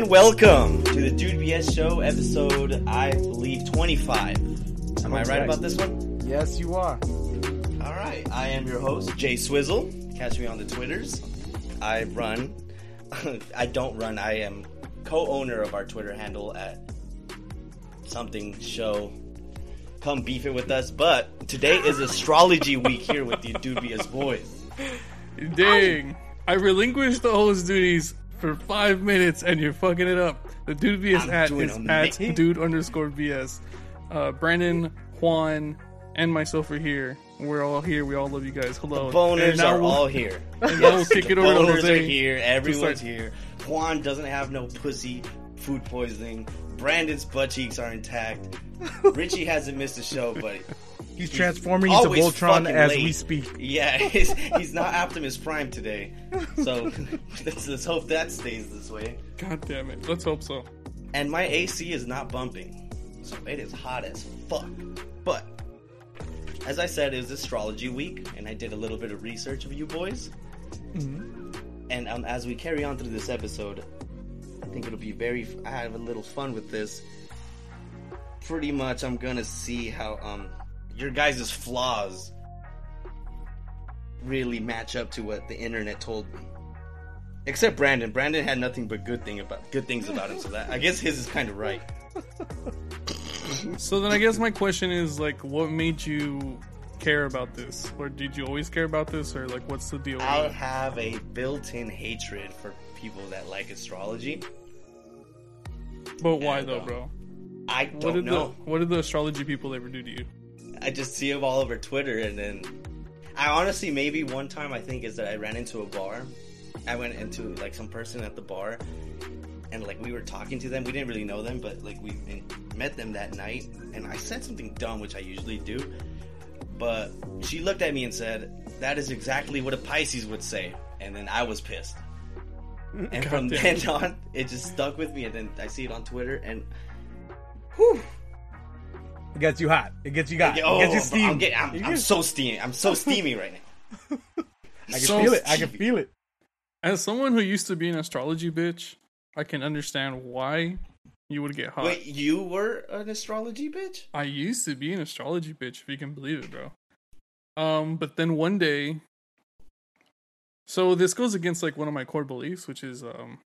and welcome to the Dude BS Show, episode I believe 25. Am I right about this one? Yes, you are. All right, I am your host, Jay Swizzle. Catch me on the Twitters. I run. I don't run. I am co-owner of our Twitter handle at something show. Come beef it with us. But today is astrology week here with the dubious boys. Dang. I relinquished the host duties for five minutes and you're fucking it up. The dude BS I'm at is at dude underscore BS. Uh, Brandon, Juan, and myself are here. We're all here. We all love you guys. Hello. Boners And now are we'll- all here. And now we'll kick The it over boners are here. Everyone's here. Juan doesn't have no pussy food poisoning. Brandon's butt cheeks are intact. Richie hasn't missed a show, but He's transforming into Voltron as late. we speak. yeah, he's, he's not Optimus Prime today. So let's, let's hope that stays this way. God damn it. Let's hope so. And my AC is not bumping, so it is hot as fuck. But as I said, it was astrology week, and I did a little bit of research of you boys. And um, as we carry on through this episode, I think it'll be very. I have a little fun with this. Pretty much, I'm gonna see how um your guys' flaws really match up to what the internet told me. Except Brandon. Brandon had nothing but good thing about good things about him, so that I guess his is kind of right. So then I guess my question is like, what made you care about this? Or did you always care about this? Or like, what's the deal? I it? have a built-in hatred for people that like astrology. But why and, though, uh, bro? I don't did know. the what did the astrology people ever do to you? I just see them all over Twitter, and then I honestly maybe one time I think is that I ran into a bar. I went into like some person at the bar, and like we were talking to them. We didn't really know them, but like we met them that night, and I said something dumb, which I usually do. But she looked at me and said, "That is exactly what a Pisces would say," and then I was pissed. And from Goddamn. then on, it just stuck with me, and then I see it on Twitter, and whew, It gets you hot. It gets you got. Oh, it gets you bro, steam. I'm, getting, I'm, You I'm so steamy. I'm so steamy right now. I can so feel it. I can feel it. As someone who used to be an astrology bitch, I can understand why you would get hot. Wait, you were an astrology bitch? I used to be an astrology bitch, if you can believe it, bro. Um, but then one day, so this goes against like one of my core beliefs, which is um,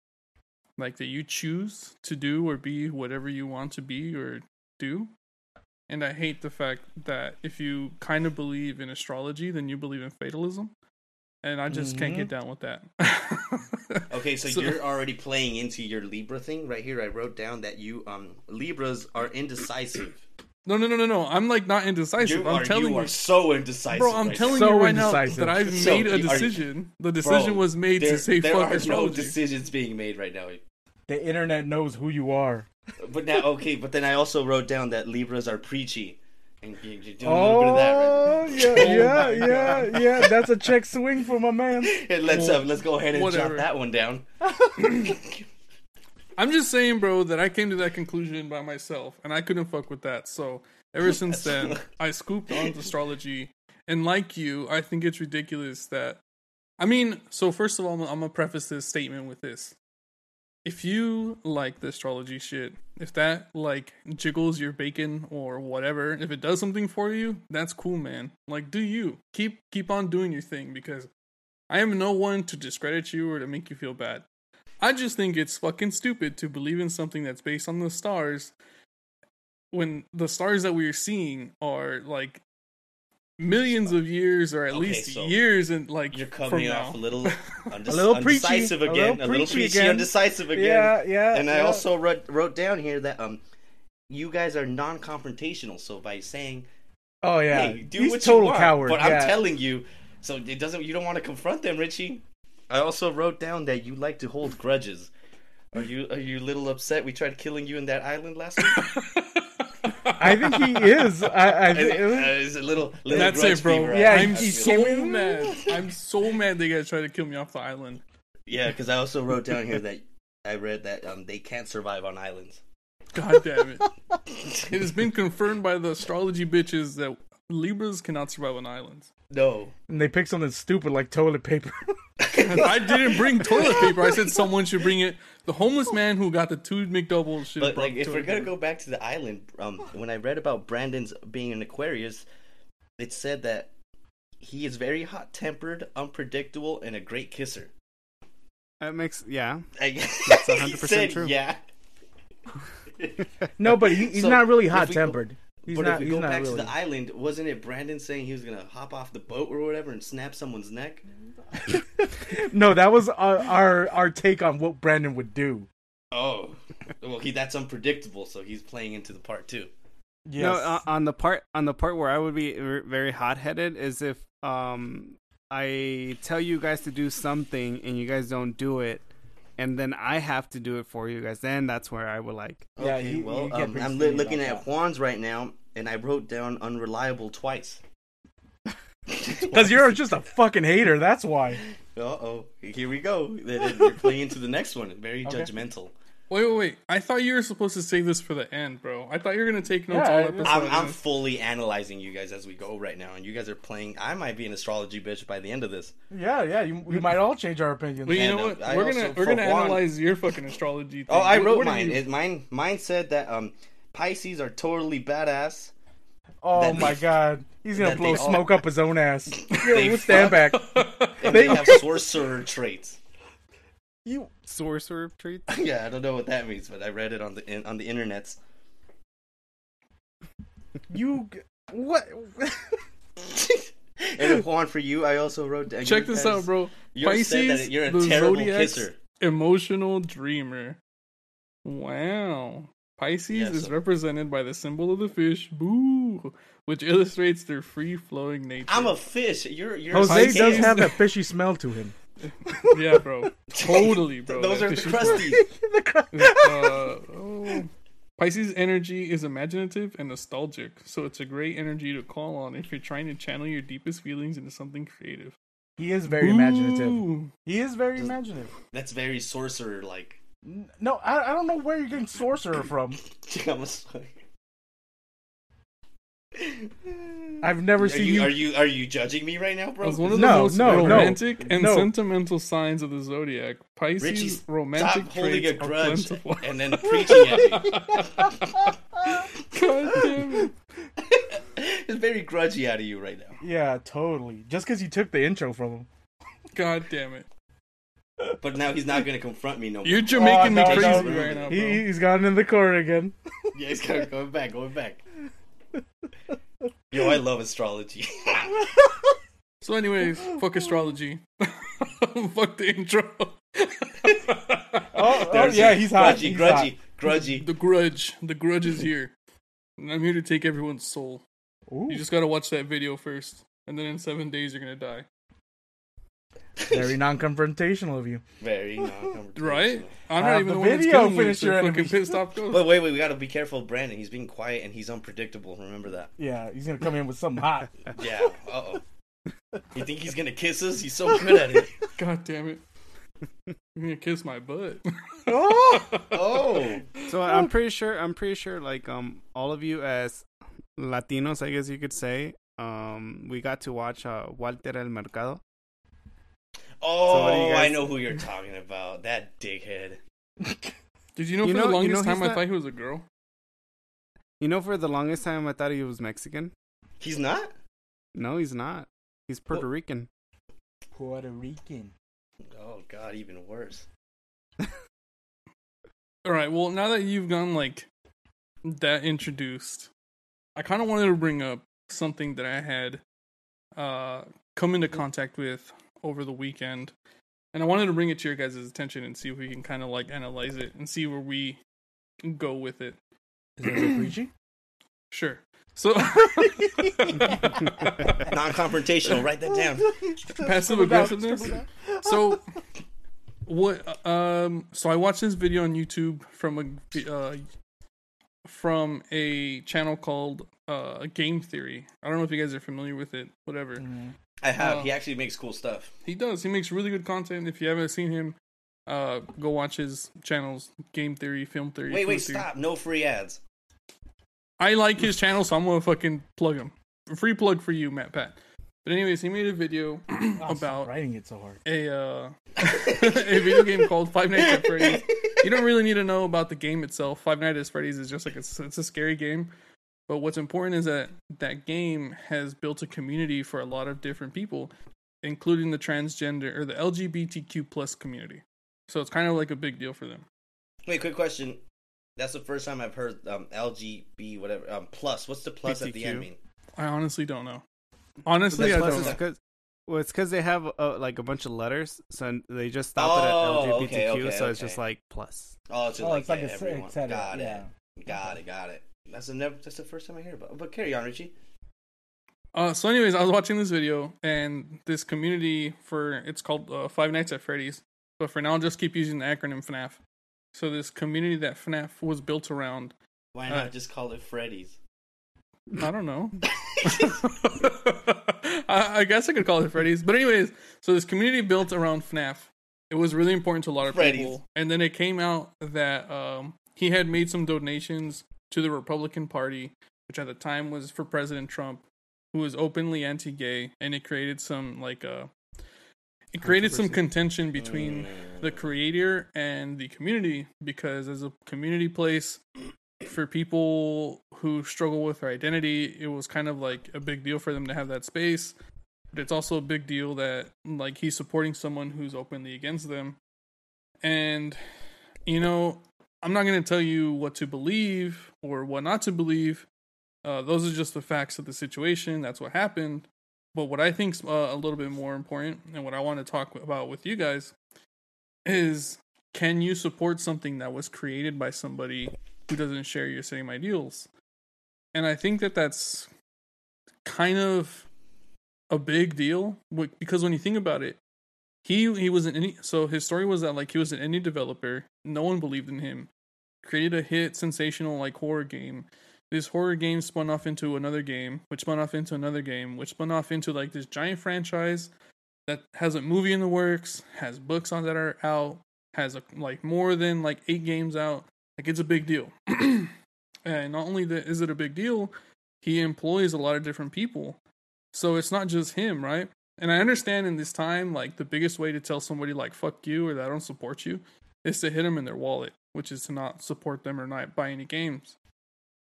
like that you choose to do or be whatever you want to be or do. And I hate the fact that if you kind of believe in astrology, then you believe in fatalism. And I just can't get down with that. Okay, so, So- you're already playing into your Libra thing right here. I wrote down that you um Libras are indecisive. No, no, no, no, no. I'm like not indecisive. You I'm are telling you you, are so indecisive. bro. I'm right telling So you right now that I've So, made a you- are you- decision. the decision Bro, was made there, to say there fuck are astrology. no decisions being made right now. The internet knows who you are. But now, okay, but then I also wrote down that Libras are preachy, and you- you're doing a little bit of that right Oh yeah, yeah, yeah, yeah. That's a check swing for my man. now. Let's uh, let's go ahead and Whatever. jot that one down. I'm just saying, bro, that I came to that conclusion by myself, and I couldn't fuck with that. So ever since then, I scooped on astrology, and like you, I think it's ridiculous that. I mean, so first of all, I'm, I'm gonna preface this statement with this: if you like the astrology shit, if that like jiggles your bacon or whatever, if it does something for you, that's cool, man. Like, do you keep keep on doing your thing because I am no one to discredit you or to make you feel bad. I just think it's fucking stupid to believe in something that's based on the stars when the stars that we're seeing are like millions of years or at Okay, least so years and like You're coming now. off a little, undec- A little preachy, undecisive a again, little a little preachy preachy, again. undecisive again. Yeah, yeah. and I also wrote wrote down here that um, you guys are non-confrontational. So by saying, Oh yeah. "Hey, do He's what total you want," coward. but yeah. I'm telling you, so it doesn't. You don't want to confront them, Richie. I also wrote down that you like to hold grudges. Are you are you a little upset? We tried killing you in that island last week. I think he is. I, I And, think, uh, it's a little, little That's grudge it, bro. fever. Yeah, I'm so in- mad. I'm so mad they guys tried to kill me off the island. Yeah, because I also wrote down here that I read that um, they can't survive on islands. God damn it. it has been confirmed by the astrology bitches that Libras cannot survive on islands. No. and they pick something stupid like toilet paper. I didn't bring toilet paper. I said someone should bring it The homeless man who got the two McDoubles should. But like, if we're gonna go back to the island, um, when I read about Brandon's being an Aquarius, it said that he is very hot tempered, unpredictable, and a great kisser. That makes yeah. That's 100% true. Yeah. No, but he, he's So, not really hot tempered. He's but not. if we go back really. to the island, wasn't it Brandon saying he was gonna hop off the boat or whatever and snap someone's neck? No, that was our, our our take on what Brandon would do. Oh, well, he that's unpredictable, so he's playing into the part too. Yes. No, uh, on the part on the part where I would be ver- very hot headed is if um I tell you guys to do something and you guys don't do it, and then I have to do it for you guys. Then that's where I would like. Yeah, okay, he- well, he get um, I'm looking at that. Juan's right now, and I wrote down unreliable twice. Because you're just a fucking hater. That's why. Uh oh, here we go. Then You're playing into the next one. Very Okay. judgmental. Wait, wait, wait! I thought you were supposed to save this for the end, bro. I thought you were gonna take notes Yeah, all I- episode. I'm, I'm fully analyzing you guys as we go right now, and you guys are playing. I might be an astrology bitch by the end of this. Yeah, yeah. You, we might all change our opinions. But you And, know uh, what? I we're also- gonna we're gonna Juan- analyze your fucking astrology. Thing. Oh, I wrote what are mine. you- It, mine. Mine said that um, Pisces are totally badass. oh that- my god, he's gonna blow they all- smoke up his own ass. They Yo, stand back. And They- they have sorcerer traits. You Sorcerer traits? yeah, I don't know what that means, but I read it on the in, on the internets. you what? and Juan, for you, I also wrote down. Check this guys- out, bro. You said Pisces, that you're a the terrible zodiac's kisser. Emotional dreamer. Wow. Pisces Yeah, is so- represented by the symbol of the fish, boo, which illustrates their free-flowing nature. I'm a fish. You're you're. Jose a does have that fishy smell to him. yeah, bro. Totally, bro. Those That are the fishy- crusties. uh, oh. Pisces energy is imaginative and nostalgic, so it's a great energy to call on if you're trying to channel your deepest feelings into something creative. He is very imaginative. He is very imaginative. That's very sorcerer like. No, I, I don't know where you're getting sorcerer from. I'm sorry. I've never Are seen you, you. are you are you judging me right now, bro? As one of the No, most no, no. romantic and No. sentimental signs of the zodiac, Pisces Richie, romantic Stop holding a grudge and then preaching at me. God damn it. it's very grudgy out of you right now. yeah, totally. Just because you took the intro from him. God damn it. But now he's not gonna confront me no more. You're Jamaican Oh, no, me crazy no. right now, bro. He, he's gone in the corner again. Yeah, he's going going back, going back. Yo, I love astrology. So, anyways, fuck astrology. fuck the intro. Oh, oh yeah, he's hot. grudgy, He's grudgy, grudgy. the grudge. The grudge is here. And I'm here to take everyone's soul. Ooh, You just gotta watch that video first. And then in seven days, you're gonna die. Very non-confrontational of you. Very non-confrontational. Right? I'm Uh, not even the the one that's video killing you. your a fucking enemy. pissed off ghost. But wait, wait, we gotta be careful, of Brandon. He's being quiet and he's unpredictable. Remember that. Yeah, he's gonna come in with something hot. Yeah. Uh oh. You think he's gonna kiss us? He's so good at it. God damn it. You're gonna kiss my butt. oh, Oh. So I'm pretty sure. I'm pretty sure. Like um, all of you as Latinos, I guess you could say. Um, we got to watch uh, Walter el Mercado. Oh, what do you I know who you're talking about. That dickhead. Did you know You for know- the you longest know he's time I thought he was a girl? You know, for the longest time, I thought he was Mexican. He's not. No, he's not. He's Puerto Well- Rican. Puerto Rican. Oh God, even worse. All right. Well, now that you've gone like that introduced, I kind of wanted to bring up something that I had uh come into contact with over the weekend, and I wanted to bring it to your guys' attention and see if we can kind of like analyze it and see where we go with it. Is that a preachy? Sure. So Non-confrontational. Write that down. passive aggressiveness. so what um so i watched this video on youtube from a uh from a channel called uh game theory i don't know if you guys are familiar with it whatever Mhm. I have. Uh, he actually makes cool stuff. he does he makes really good content if you haven't seen him uh go watch his channels game theory film theory Wait, food wait, theory. stop! No free ads. i like his channel so i'm gonna fucking plug him free plug for you matt pat but anyways he made a video Oh, about writing it so hard. a uh a video game called Five Nights at Freddy's you don't really need to know about the game itself. Five Nights at Freddy's is just like it's, it's a scary game, but what's important is that that game has built a community for a lot of different people, including the transgender or the LGBTQ plus community. So it's kind of like a big deal for them. Wait, quick question. That's the first time I've heard um, LGB whatever um, plus. What's the plus at the end mean? I honestly don't know. Honestly, I don't it's know. 'cause- well, it's because they have uh, like a bunch of letters, so they just stop Oh, it at LGBTQ. okay, okay, so it's okay. just like plus. Oh, it's, Oh, like, it's like yeah, a s- everyone. et cetera, Got yeah. it. Got it. Got it. That's the never. That's the first time I hear about. it. But carry on, Richie. Uh, so, anyways, I was watching this video, and this community for it's called uh, Five Nights at Freddy's. But for now, I'll just keep using the acronym FNAF. So, this community that FNAF was built around, Why Uh, not just call it Freddy's? I don't know. I, I guess I could call it Freddy's. But, anyways, so this community built around FNAF. It was really important to a lot of Freddy's. people. And then it came out that um, he had made some donations to the Republican Party, which at the time was for President Trump, who was openly anti-gay, and it created some like uh, it created some contention between the creator and the community because as a community place for people who struggle with their identity, it was kind of like a big deal for them to have that space. But it's also a big deal that like he's supporting someone who's openly against them. And you know, I'm not going to tell you what to believe or what not to believe. Uh, those are just the facts of the situation. That's what happened. But what I think's uh, a little bit more important, and what I want to talk about with you guys, is can you support something that was created by somebody who doesn't share your same ideals? And I think that that's kind of a big deal because when you think about it, he he was an indie. So his story was that like he was an indie developer. No one believed in him. Created a hit, sensational like horror game. This horror game spun off into another game, which spun off into another game, which spun off into like this giant franchise that has a movie in the works, has books on that are out, has a, like more than like eight games out. Like it's a big deal. and not only that is it a big deal, he employs a lot of different people. So it's not just him, right? And I understand in this time, like the biggest way to tell somebody like fuck you or that I don't support you is to hit them in their wallet, which is to not support them or not buy any games.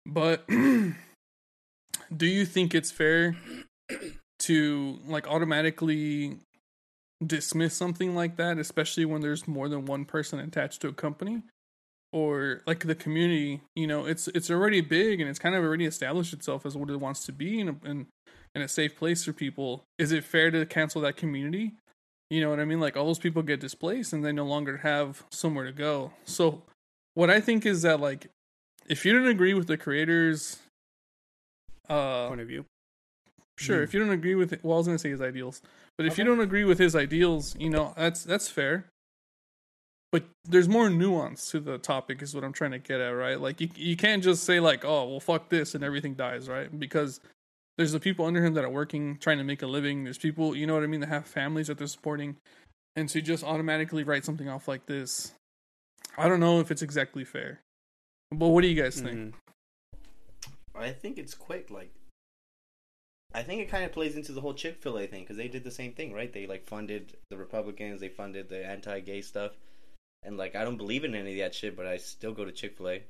But do you think it's fair to like automatically dismiss something like that, especially when there's more than one person attached to a company? Or like the community, you know, it's it's already big and it's kind of already established itself as what it wants to be and and and a safe place for people. Is it fair to cancel that community? You know what I mean? Like all those people get displaced and they no longer have somewhere to go. So what I think is that like if you don't agree with the creators uh Point of view. sure, if you don't agree with it, well I was to say his ideals. But if you don't agree with his ideals, you know, that's that's fair. But there's more nuance to the topic is what I'm trying to get at, right? Like you you can't just say like, "Oh, well fuck this" and everything dies, right? Because there's the people under him that are working, trying to make a living. There's people, you know what I mean, that have families that they're supporting. And to just automatically write something off like this, I don't know if it's exactly fair. But what do you guys think? Mhm. I think it's quick. Like, I think it kind of plays into the whole Chick Fil A thing because they did the same thing, right? They like funded the Republicans, they funded the anti-gay stuff, and like I don't believe in any of that shit, but I still go to Chick Fil A.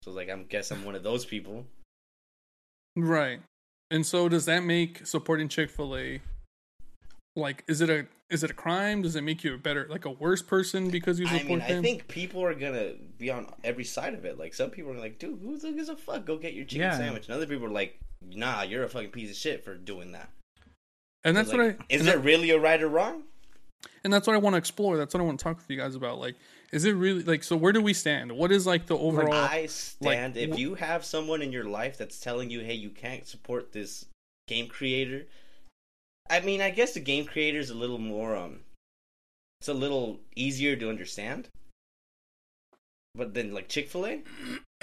So like, I'm guess I'm one of those people. Right. And so does that make supporting Chick-fil-A like is it a is it a crime? Does it make you a better like a worse person because you I support mean, I them? think people are gonna be on every side of it. Like some people are like, "Dude, who the gives a fuck? Go get your chicken Yeah. sandwich." And other people are like, "Nah, you're a fucking piece of shit for doing that." and that's Like, what I Is and, it that- really a right or wrong? and that's what I want to explore. That's what I want to talk with you guys about. Like is it really like so where do we stand? What is like the overall I stand. if you have someone in your life that's telling you, "Hey, you can't support this game creator," I mean, I guess the game creator is a little more um, it's a little easier to understand. But then, like Chick Fil A,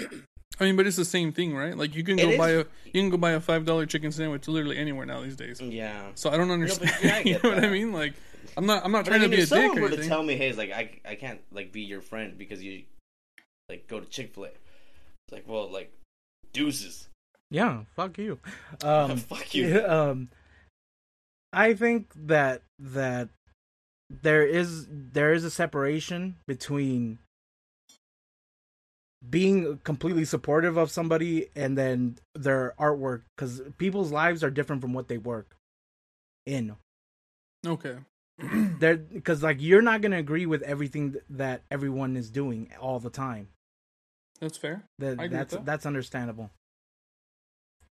I mean, but it's the same thing, right? Like you can go buy a you can go buy a five dollar chicken sandwich literally anywhere now these days. yeah. So I don't understand. yeah, I you know what I mean? Like I'm not I'm not But trying I mean, to be a if someone dick or were to tell me, "Hey, it's like I I can't like be your friend because you like go to Chick Fil A," it's like, well, like deuces. Yeah, fuck you. Um, Fuck you. um, I think that that there is there is a separation between being completely supportive of somebody and then their artwork because people's lives are different from what they work in. Okay. They're because like you're not gonna agree with everything that everyone is doing all the time. That's fair. That, I agree with that's that. that's understandable.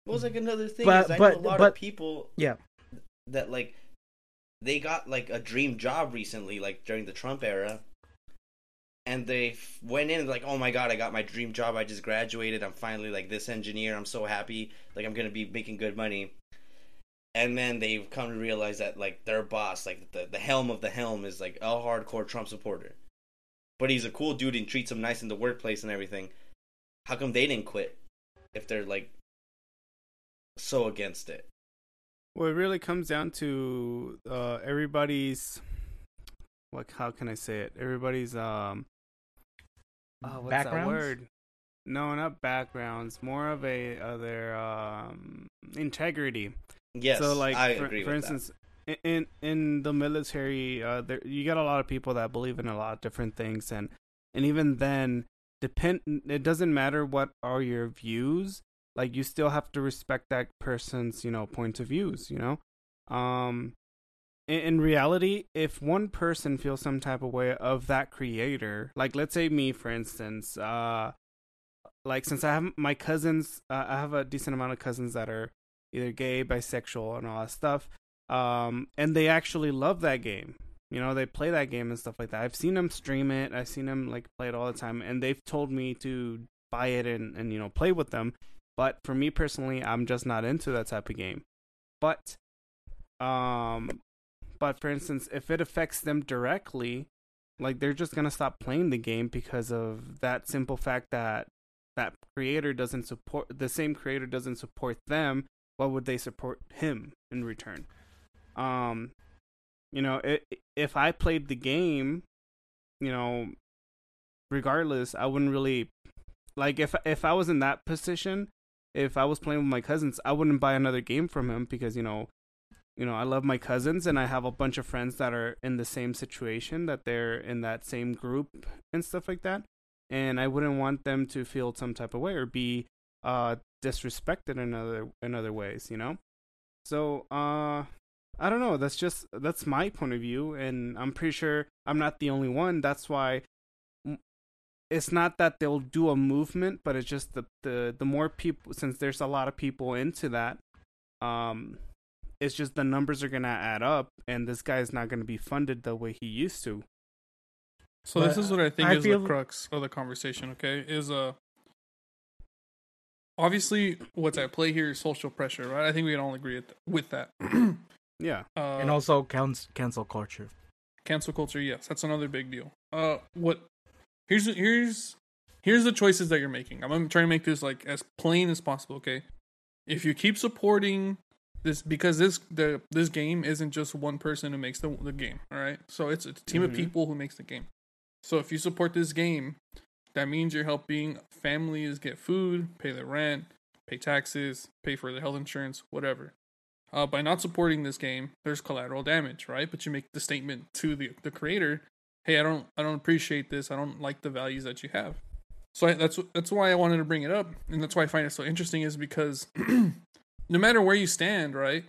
What was like another thing? But- is I but- know a lot but- of people Yeah. that like they got like a dream job recently, like during the Trump era, and they f- went in like, "Oh my god, I got my dream job! I just graduated. I'm finally like this engineer. I'm so happy. Like I'm gonna be making good money." And then they've come to realize that like their boss, like the the helm of the helm, is like a hardcore Trump supporter, but he's a cool dude and treats them nice in the workplace and everything. How come they didn't quit if they're like so against it? Well, it really comes down to uh, everybody's. Like, how can I say it? Everybody's um. Oh, what's that word? No, not backgrounds. More of a uh, their um integrity. Yes, so, like, I for, agree for instance, in in in the military, uh, there you got a lot of people that believe in a lot of different things, and and even then, depend. It doesn't matter what are your views. Like, you still have to respect that person's, you know, point of views. You know, um, in, in reality, if one person feels some type of way of that creator, like let's say me, for instance, uh, like since I have my cousins, uh, I have a decent amount of cousins that are either gay, bisexual, and all that stuff. Um, and they actually love that game. You know, they play that game and stuff like that. I've seen them stream it. I've seen them like play it all the time, and they've told me to buy it and and you know play with them. But for me personally, I'm just not into that type of game. But, um, but for instance, if it affects them directly, like they're just gonna stop playing the game because of that simple fact that that creator doesn't support the same creator doesn't support them why would they support him in return? Um you know i if i played the game you know regardless i wouldn't really like if if i was in that position if i was playing with my cousins i wouldn't buy another game from him because you know you know i love my cousins and i have a bunch of friends that are in the same situation that they're in that same group and stuff like that. And i wouldn't want them to feel some type of way or be uh disrespected in other in other ways you know so uh i don't know that's just that's my point of view and i'm pretty sure i'm not the only one that's why it's not that they'll do a movement but it's just the the, the more people since there's a lot of people into that um it's just the numbers are gonna add up and this guy's not gonna be funded the way he used to So this is what I think I is feel- the crux of the conversation. Okay, is uh obviously what's at play here is social pressure, right? I think we can all agree with- with that. yeah uh, and also counts cancel culture. cancel culture, yes, that's another big deal. Uh, what? Here's here's here's the choices that you're making. I'm, I'm trying to make this like as plain as possible. Okay, if you keep supporting this because this the this game isn't just one person who makes the the game. All right, so it's a team of Mhm. people who makes the game. So if you support this game, that means you're helping families get food, pay their rent, pay taxes, pay for their health insurance, whatever. Uh, by not supporting this game, there's collateral damage, right? But you make the statement to the the creator, "Hey, I don't I don't appreciate this. I don't like the values that you have." So I, that's that's why I wanted to bring it up, and that's why I find it so interesting is because no matter where you stand, right?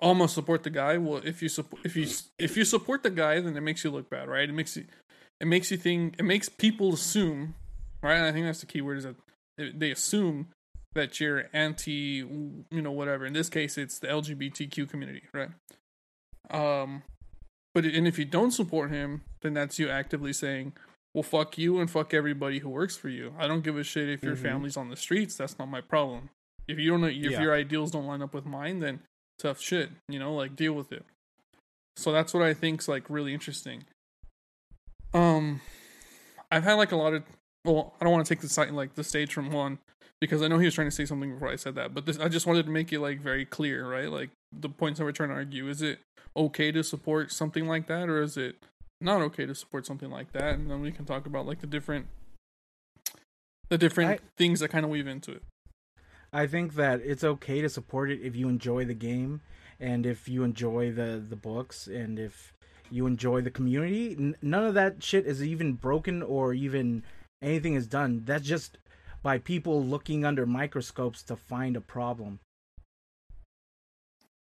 Almost support the guy. Well, if you support if you if you support the guy, then it makes you look bad, right? It makes you it makes you think it makes people assume, right? And I think that's the key word is that they- assume that you're anti, you know, whatever. In this case, it's the LGBTQ community, right? Um, but and if you don't support him, then that's you actively saying, "Well, fuck you and fuck everybody who works for you. I don't give a shit if your Mhm. family's on the streets. That's not my problem. If you don't, if Yeah. your ideals don't line up with mine, then tough shit. You know, like deal with it." So that's what I think's like really interesting. Um, I've had like a lot of. Well, I don't want to take the site like the stage from Juan because I know he was trying to say something before I said that. But this, I just wanted to make it like very clear, right? Like the points that we're trying to argue. Is it okay to support something like that, or is it not okay to support something like that? And then we can talk about like the different, the different I- things that kind of weave into it. I think that it's okay to support it if you enjoy the game and if you enjoy the the books and if you enjoy the community. N- none of that shit is even broken or even anything is done. That's just by people looking under microscopes to find a problem.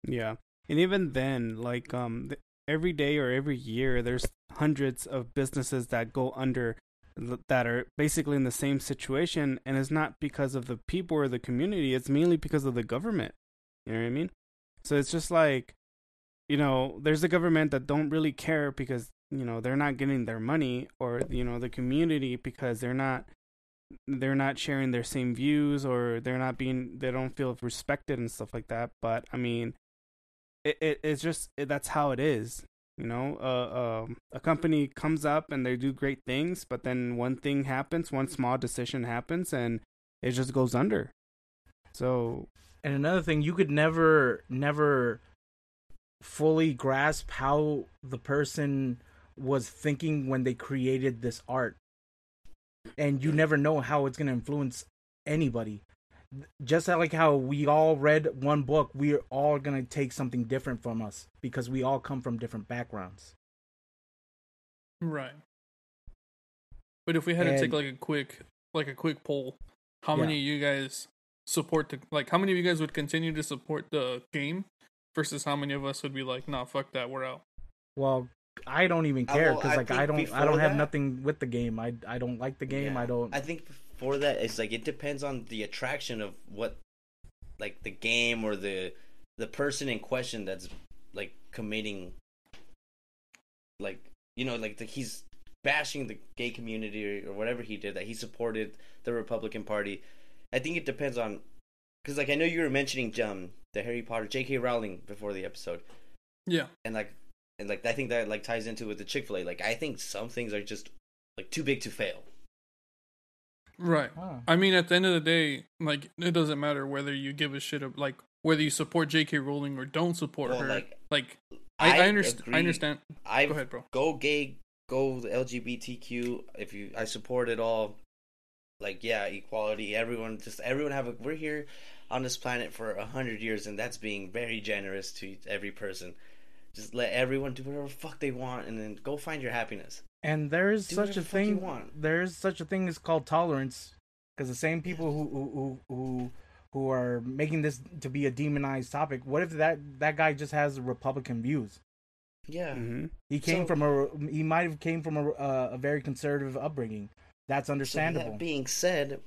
Yeah, and even then, like um, every day or every year, there's hundreds of businesses that go under that are basically in the same situation, and it's not because of the people or the community. It's mainly because of the government. You know what I mean? So it's just like, you know, there's a government that don't really care because you know they're not getting their money, or you know the community because they're not they're not sharing their same views or they're not being they don't feel respected and stuff like that. But i mean it, it it's just it, that's how it is you know? Uh, um, a company comes up and they do great things but then one thing happens one small decision happens and it just goes under. So And another thing, you could never, never fully grasp how the person was thinking when they created this art. And you never know how it's going to influence anybody. Just like how we all read one book, we're all going to take something different from us because we all come from different backgrounds. Right. But if we had to take like a quick like a quick poll, how Yeah. many of you guys support the like how many of you guys would continue to support the game versus how many of us would be like, nah, fuck that, we're out. Well, I don't even care because like I think don't I don't have that- nothing with the game. I I don't like the game. Yeah. I don't. I think for that, it's like it depends on the attraction of what, like the game or the the person in question that's like committing, like you know, like the, he's bashing the gay community or, or whatever he did that he supported the Republican Party. I think it depends on because like I know you were mentioning um the Harry Potter J.K. Rowling before the episode, Yeah. and like and like I think that like ties into with the Chick Fil A. Like I think some things are just like too big to fail. Right. Oh. I mean, at the end of the day, like it doesn't matter whether you give a shit of like whether you support J.K. Rowling or don't support Well, her. like, Like, I, I, I understand. agree. I understand. I Go ahead, bro. go gay, go LGBTQ. If you, I support it all. Like yeah, equality. Everyone, just everyone have a. We're here on this planet for a hundred years, and that's being very generous to every person. Just let everyone do whatever the fuck they want, and then go find your happiness. And there is Do such a the fuck you thing. There is such a thing as called tolerance, because the same people who who who who who are making this to be a demonized topic. What if that that guy just has Republican views? Yeah, hmm He came So- from a he might have came from a uh, a very conservative upbringing. That's So understandable. that being said,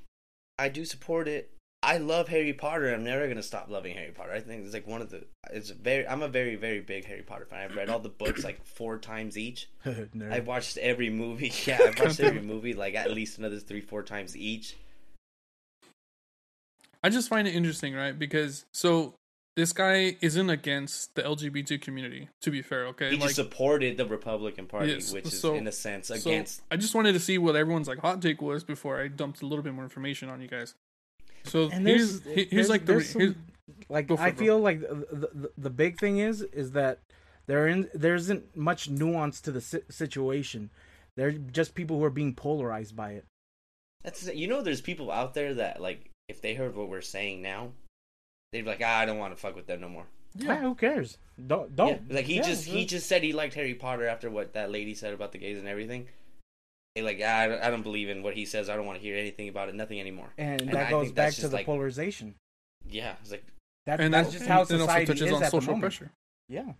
I do support it. I love Harry Potter. I'm never gonna stop loving Harry Potter. I think it's like one of the. It's very. I'm a very very big Harry Potter fan. I've read all the books like four times each. I've watched every movie. Yeah, I've watched every movie like at least another three four times each. I just find it interesting, right? Because so this guy isn't against the LGBT community. To be fair, okay, He like just supported the Republican Party, Yes, which is so- in a sense so against. I just wanted to see what everyone's like hot take was before I dumped a little bit more information on you guys. So and here's there's, here's there's- like the there's some- here's, like for I it, feel like the, the the big thing is is that there in there isn't much nuance to the si- situation. They're just people who are being polarized by it. That's you know, there's people out there that like if they heard what we're saying now, they'd be like, ah, I don't want to fuck with them no more. Yeah, who cares? Don't don't Yeah, like he yeah, just he just said he liked Harry Potter after what that lady said about the gays and everything. He like I don't, I don't believe in what he says. I don't want to hear anything about it. Nothing anymore. and and that I goes think back to the like- polarization. Yeah, it's like That, and that's that just how and also society touches is on at the social moment. pressure. Yeah,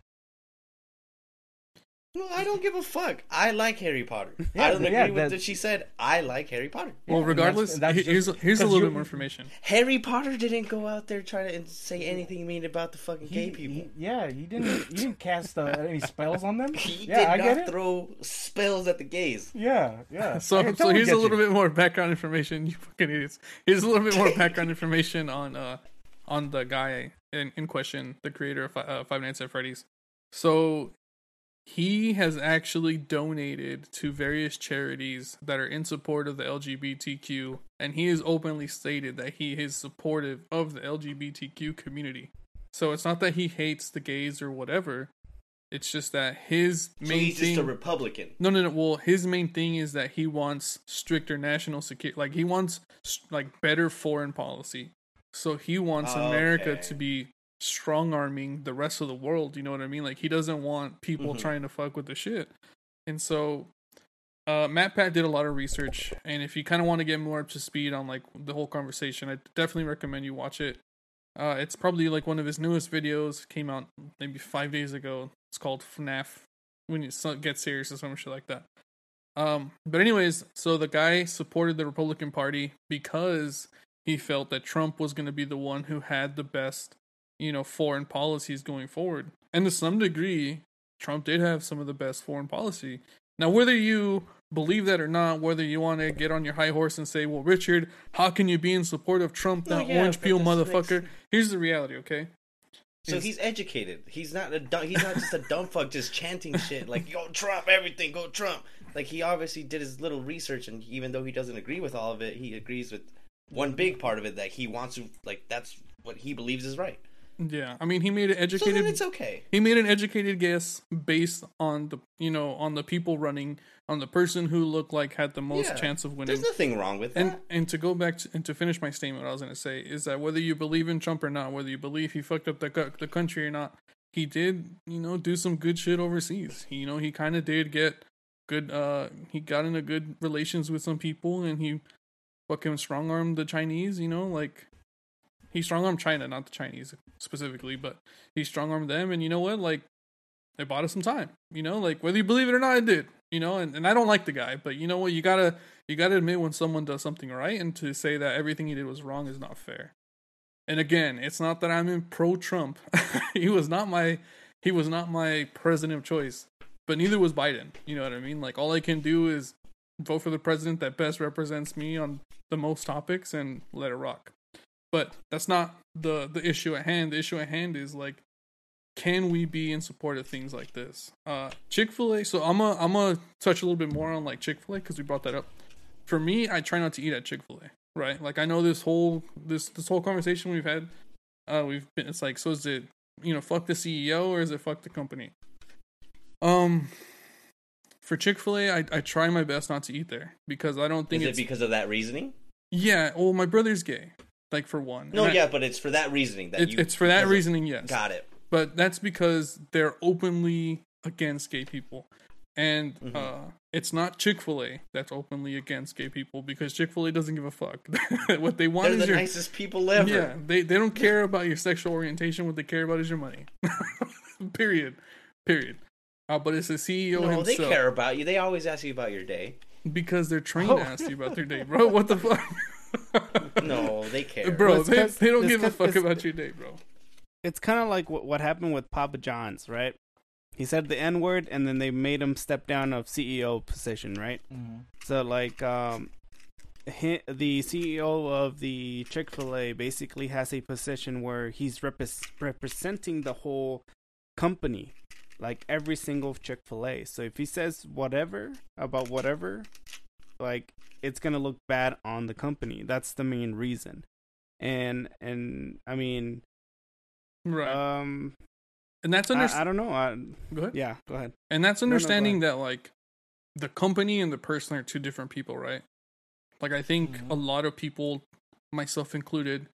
no, I don't give a fuck. I like Harry Potter. Yeah, I don't agree yeah, with that- what she said. I like Harry Potter. Well, and that's- regardless, and that's here's just- here's a 'cause little you- bit more information. Harry Potter didn't go out there trying to say anything mean about the fucking he, gay people. he- yeah, he didn't he didn't cast uh, any spells on them. He yeah, I did get not it. throw spells at the gays. Yeah, yeah. I So, so totally here's a little you. bit more background information. You fucking idiots. Here's a little bit more background information on uh on the guy in, in question, the creator of uh, Five Nights at Freddy's. So he has actually donated to various charities that are in support of the LGBTQ, and he has openly stated that he is supportive of the LGBTQ community. So it's not that he hates the gays or whatever. It's just that his So main he's thing. just a Republican. No, no, no. Well, his main thing is that he wants stricter national security. Like he wants like better foreign policy. So he wants America Okay. to be strong arming the rest of the world. You know what I mean? Like he doesn't want people Mhm. trying to fuck with the shit. And so uh, Matt Pat did a lot of research, and if you kind of want to get more up to speed on like the whole conversation, I definitely recommend you watch it. Uh, it's probably like one of his newest videos. Came out maybe five days ago. It's called FNAF. When you get serious or some shit like that. Um, but anyways, so the guy supported the Republican Party because he felt that Trump was going to be the one who had the best, you know, foreign policies going forward. And to some degree, Trump did have some of the best foreign policy. Now, whether you believe that or not, whether you want to get on your high horse and say, "Well, Richard, how can you be in support of Trump, No, that yeah, orange peel this makes motherfucker?" Here's the reality, okay? So Is- he's educated. He's not a dumb, he's not just a dumb fuck just chanting shit like "Yo Trump, everything go Trump." Like he obviously did his little research, and even though he doesn't agree with all of it, he agrees with one big part of it that he wants to like. That's what he believes is right. Yeah, I mean, he made an So educated. then it's okay. he made an educated guess based on the you know on the people running on the person who looked like had the most Yeah. chance of winning. There's nothing wrong with that. And and to go back to, and to finish my statement, what I was going to say is that whether you believe in Trump or not, whether you believe he fucked up the the country or not, he did you know do some good shit overseas. He, you know he kind of did get good. Uh, he got into good relations with some people, and he fucking strong armed the Chinese. You know, like he strong armed China, not the Chinese specifically, but he strong armed them. And you know what, like they bought us some time. You know, like whether you believe it or not, it did. You know, and, and I don't like the guy, but you know what, you gotta you gotta admit when someone does something right, and to say that everything he did was wrong is not fair. And again, it's not that I'm in pro Trump. he was not my he was not my president of choice, but neither was Biden. You know what I mean? Like all I can do is vote for the president that best represents me on the most topics and let it rock. But that's not the the issue at hand. The issue at hand is like can we be in support of things like this? Uh Chick-fil-A, so I'm a I'm gonna touch a little bit more on like Chick-fil-A cuz we brought that up. For me, I try not to eat at Chick-fil-A, right? Like I know this whole this this whole conversation we've had uh we've been it's like so is it you know fuck the CEO or is it fuck the company? Um for Chick-fil-A, I I try my best not to eat there because I don't think Is it because of that reasoning? yeah, well my brother's gay. Like for one. No, And I- yeah, but it's for that reasoning that It's, you. it's for that reasoning, yes Got it. but that's because they're openly against gay people and Mhm. uh, it's not chick-fil-a that's openly against gay people because chick-fil-a doesn't give a fuck what they want They're is the your nicest people ever. yeah they, they don't care about your sexual orientation what they care about is your money period period uh, but it's the ceo No, himself they care about you. They always ask you about your day. because they're trained Oh. to ask you about their day bro what the fuck No, they care. bro Well, it's they don't give a fuck about your day bro It's kind of like what what happened with Papa John's, right? He said the N word, and then they made him step down of CEO position, right? So like, um, he, the CEO of the Chick Fil A basically has a position where he's repres representing the whole company, like every single Chick Fil A. So if he says whatever about whatever, like it's gonna look bad on the company. That's the main reason. And and I mean, right um, and that's I, I don't know. I, go ahead yeah, go ahead. And that's No, no, understanding that like the company and the person are two different people, right? Like I think Mhm. a lot of people, myself included,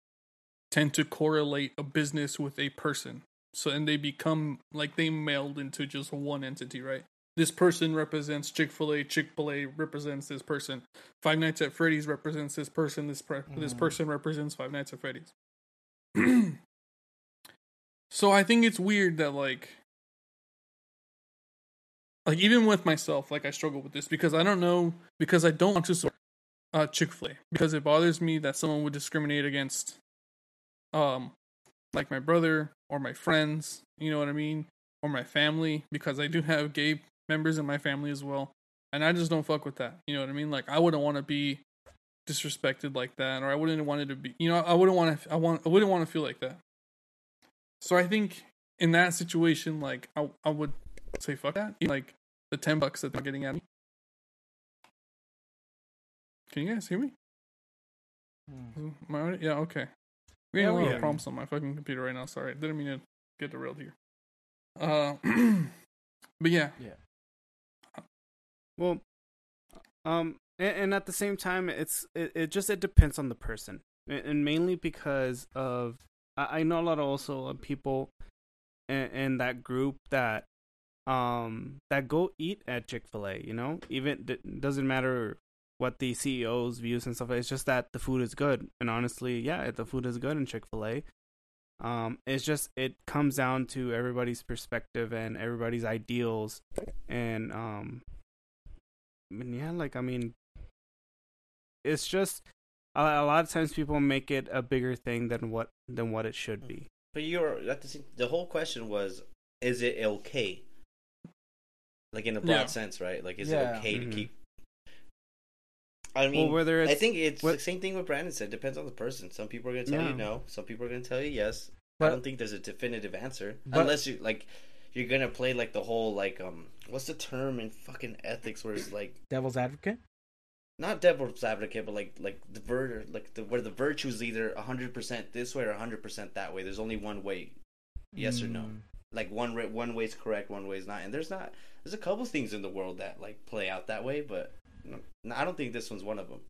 tend to correlate a business with a person. So and they become like they meld into just one entity, right? This person represents Chick Fil A. Chick Fil A represents this person. Five Nights at Freddy's represents this person. This pre- this Mhm. person represents Five Nights at Freddy's. so I think it's weird that like like even with myself, like I struggle with this because I don't know because I don't want to support uh, Chick Fil A because it bothers me that someone would discriminate against, um, like my brother or my friends. You know what I mean, or my family because I do have gay members in my family as well, and I just don't fuck with that. You know what I mean? Like I wouldn't want to be disrespected like that, or I wouldn't want it to be. You know, I wouldn't want to. I want. I wouldn't want to feel like that. So I think in that situation, like I, I would say fuck that. Like the ten bucks that they're getting at me. Can you guys hear me? Am I already- Yeah, okay. Yeah, getting a lot of problems on my fucking computer right now. Sorry, didn't mean to get derailed here. Uh, but yeah. yeah, Well, um, and, and at the same time, it's it, it just it depends on the person, and, mainly because of I, I know a lot of also of people in, in that group that um that go eat at Chick-fil-A, you know? Even it doesn't matter what the CEO's views and stuff. It's just that the food is good. And honestly, yeah, the food is good in Chick-fil-A. Um it's just it comes down to everybody's perspective and everybody's ideals and um I mean, yeah, like I mean it's just a, a lot of times people make it a bigger thing than what than what it should be. But you're at the the whole question was, is it okay? Like in a broad Yeah. sense, right? Like, is Yeah. it okay Mhm. to keep? I mean, well, whether it's I think it's what- the same thing with Brandon said. Depends on the person. Some people are going to tell Yeah. you no. Some people are going to tell you yes. But- I don't think there's a definitive answer But- unless you like. You're gonna play like the whole like um what's the term in fucking ethics where it's like Devil's advocate. not devil's advocate but like like the vir like the where the virtue is either hundred percent this way or hundred percent that way. There's only one way, yes or no. Mm. Like one ra- one way's correct, one way is not. And there's not there's a couple things in the world that like play out that way, but no, I don't think this one's one of them.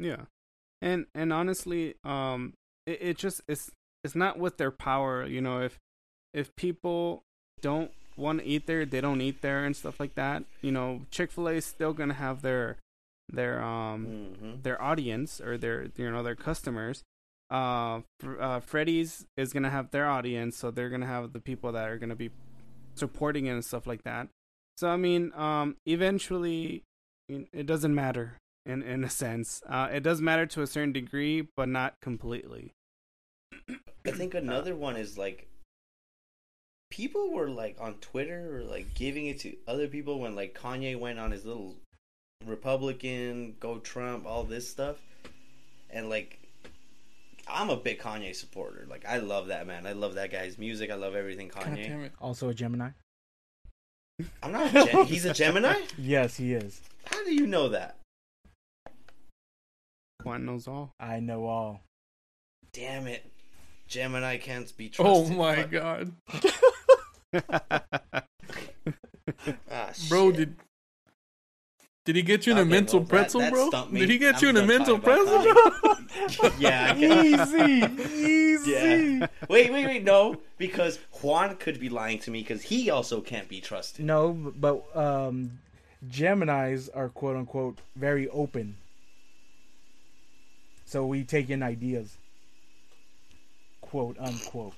Yeah, and and honestly, um, it, it just it's it's not with their power. You know, if if people don't want to eat there, they don't eat there and stuff like that. You know, Chick Fil A is still gonna have their their um Mm-hmm. their audience or their you know their customers. Uh, uh, Freddy's is gonna have their audience, so they're gonna have the people that are gonna be supporting it and stuff like that. So I mean, um, eventually, it doesn't matter in in a sense. Uh, it does matter to a certain degree, but not completely. I think another one is like people were like on Twitter or like giving it to other people when like Kanye went on his little Republican, go Trump, all this stuff. And like I'm a big Kanye supporter. Like I love that man. I love that guy's music. I love everything Kanye. Also a Gemini. I'm not a Gem- he's a Gemini? Yes, he is. How do you know that? One knows all. I know all. Damn it. Gemini can't be oh trusted. Oh my Fuck. god. Ah, Bro, did did he get you in a mental well, that- pretzel, that bro? me. Did he get I'm you in a mental talking about pretzel? yeah, I easy, easy. Yeah. Wait, wait, wait, no, because Juan could be lying to me because he also can't be trusted. No, but um, Gemini's are quote unquote very open. So we take in ideas. Quote unquote.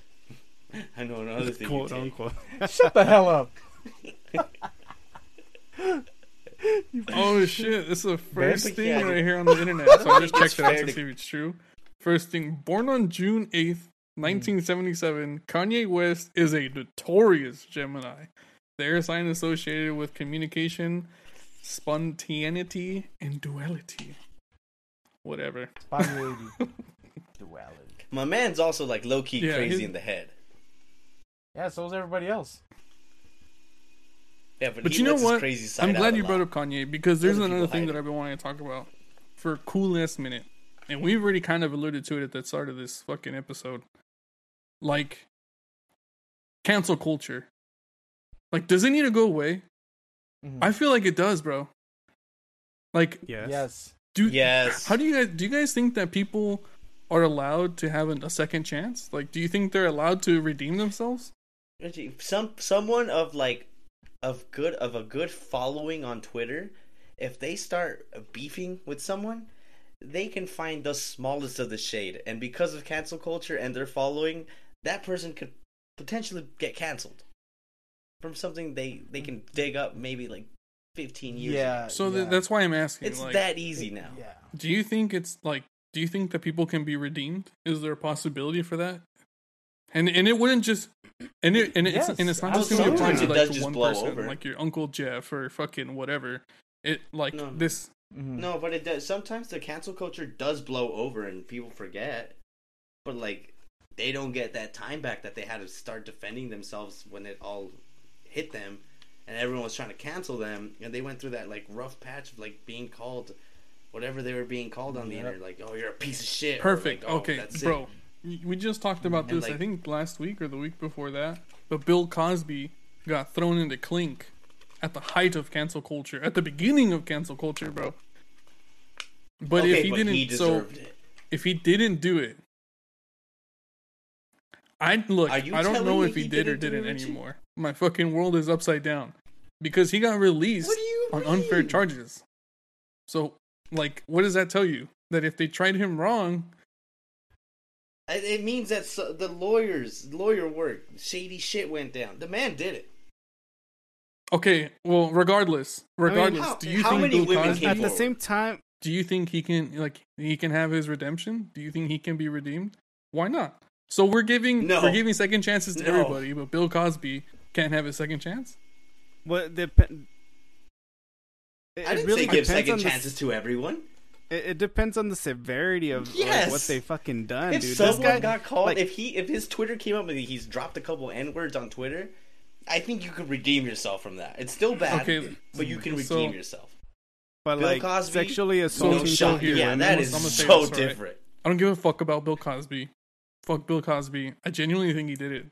I know another thing. Quote you take. unquote. Shut the hell up. Oh shit! This is the first Basic, thing right here on the internet. So I just checked it out to to- see if it's true. First thing, born on June eighth, hmm. nineteen seventy seven, Kanye West is a notorious Gemini. Their sign associated with communication, spontaneity, and duality. Whatever. Spontaneity. Duality. My man's also like low key Yeah, crazy his- in the head. Yeah, so is everybody else. Yeah, but, But he you know what? Crazy side I'm glad you brought up Kanye because there's another thing that. I've been wanting to talk about for coolness minute, and we've already kind of alluded to it at the start of this fucking episode. Like cancel culture. Like, does it need to go away? Mhm. I feel like it does, bro. Like, Yes. Yes. do Yes. How do you guys do? You guys think that people are allowed to have a second chance? Like, do you think they're allowed to redeem themselves? Reggie, Some someone of like of good of a good following on Twitter, if they start beefing with someone, they can find the smallest of the shade, and because of cancel culture and their following, that person could potentially get canceled from something they they can dig up maybe like fifteen years. Yeah. ago. So yeah. th- that's why I'm asking. it's like, that easy now. Yeah. Do you think it's like? Do you think that people can be redeemed? Is there a possibility for that? And and it wouldn't just and it and it's Yes, and it's not just gonna absolutely. apply to like to one person, over. like your uncle Jeff or fucking whatever. It like No. this. Mhm. No, but it does. Sometimes the cancel culture does blow over, and people forget. But like, they don't get that time back that they had to start defending themselves when it all hit them, and everyone was trying to cancel them, and they went through that like rough patch of like being called, whatever they were being called on the Yep. internet, like, oh, you're a piece of shit. Perfect. like, oh, okay, that's it. We just talked about And, this. I think last week or the week before that. But Bill Cosby got thrown into clink at the height of cancel culture, at the beginning of cancel culture, bro. But Okay, if he but didn't, he so it. if he didn't do it, I look. I don't know if he, he did or didn't do didn't it, Richie? anymore. My fucking world is upside down because he got released you on unfair charges. So, like, what does that tell you? That if they tried him wrong, It it means that so, the lawyers, lawyer work, shady shit went down. The man did it. okay. Well, regardless, regardless, how- do you how think many Bill women Cosby? At the same time, do you think he can like he can have his redemption? Do you think he can be redeemed? Why not? So we're giving No. we're giving second chances to No. everybody, but Bill Cosby can't have a second chance. what depend. It, I didn't really say give second on the- chances to everyone. It, it depends on the severity of like, what they fucking done, If dude. someone this guy got called, like- if he if his Twitter came up and he's dropped a couple n words on Twitter, I think you could redeem yourself from that. It's still bad, Okay, but you can so- redeem yourself. but Bill like Cosby, sexually assaulting so shot. here, Yeah, I'm that gonna- is I'm so this, alright? different. I don't give a fuck about Bill Cosby. Fuck Bill Cosby. I genuinely think he did it.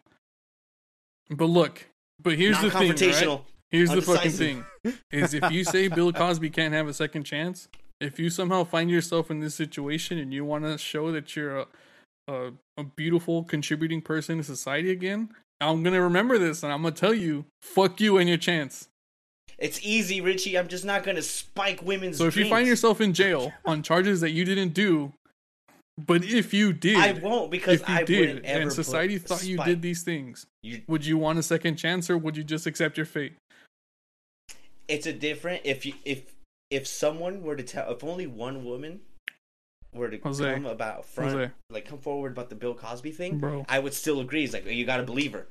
But look, but here's the thing, right? Non-confrontational. Here's the fucking thing: is if you say Bill Cosby can't have a second chance, if you somehow find yourself in this situation and you want to show that you're a, a a beautiful contributing person to society again, I'm gonna remember this and I'm gonna tell you, fuck you and your chance. It's easy, Richie. I'm just not gonna spike women's. So if you find yourself in jail on charges that you didn't do, but if you did, I won't because if you I did ever. and society thought you did these things, You, would you want a second chance or would you just accept your fate? it's a different. If you if if someone were to tell, if only one woman were to Jose. come about front, Jose. like come forward about the Bill Cosby thing, Bro. I would still agree. It's like you got to believe her.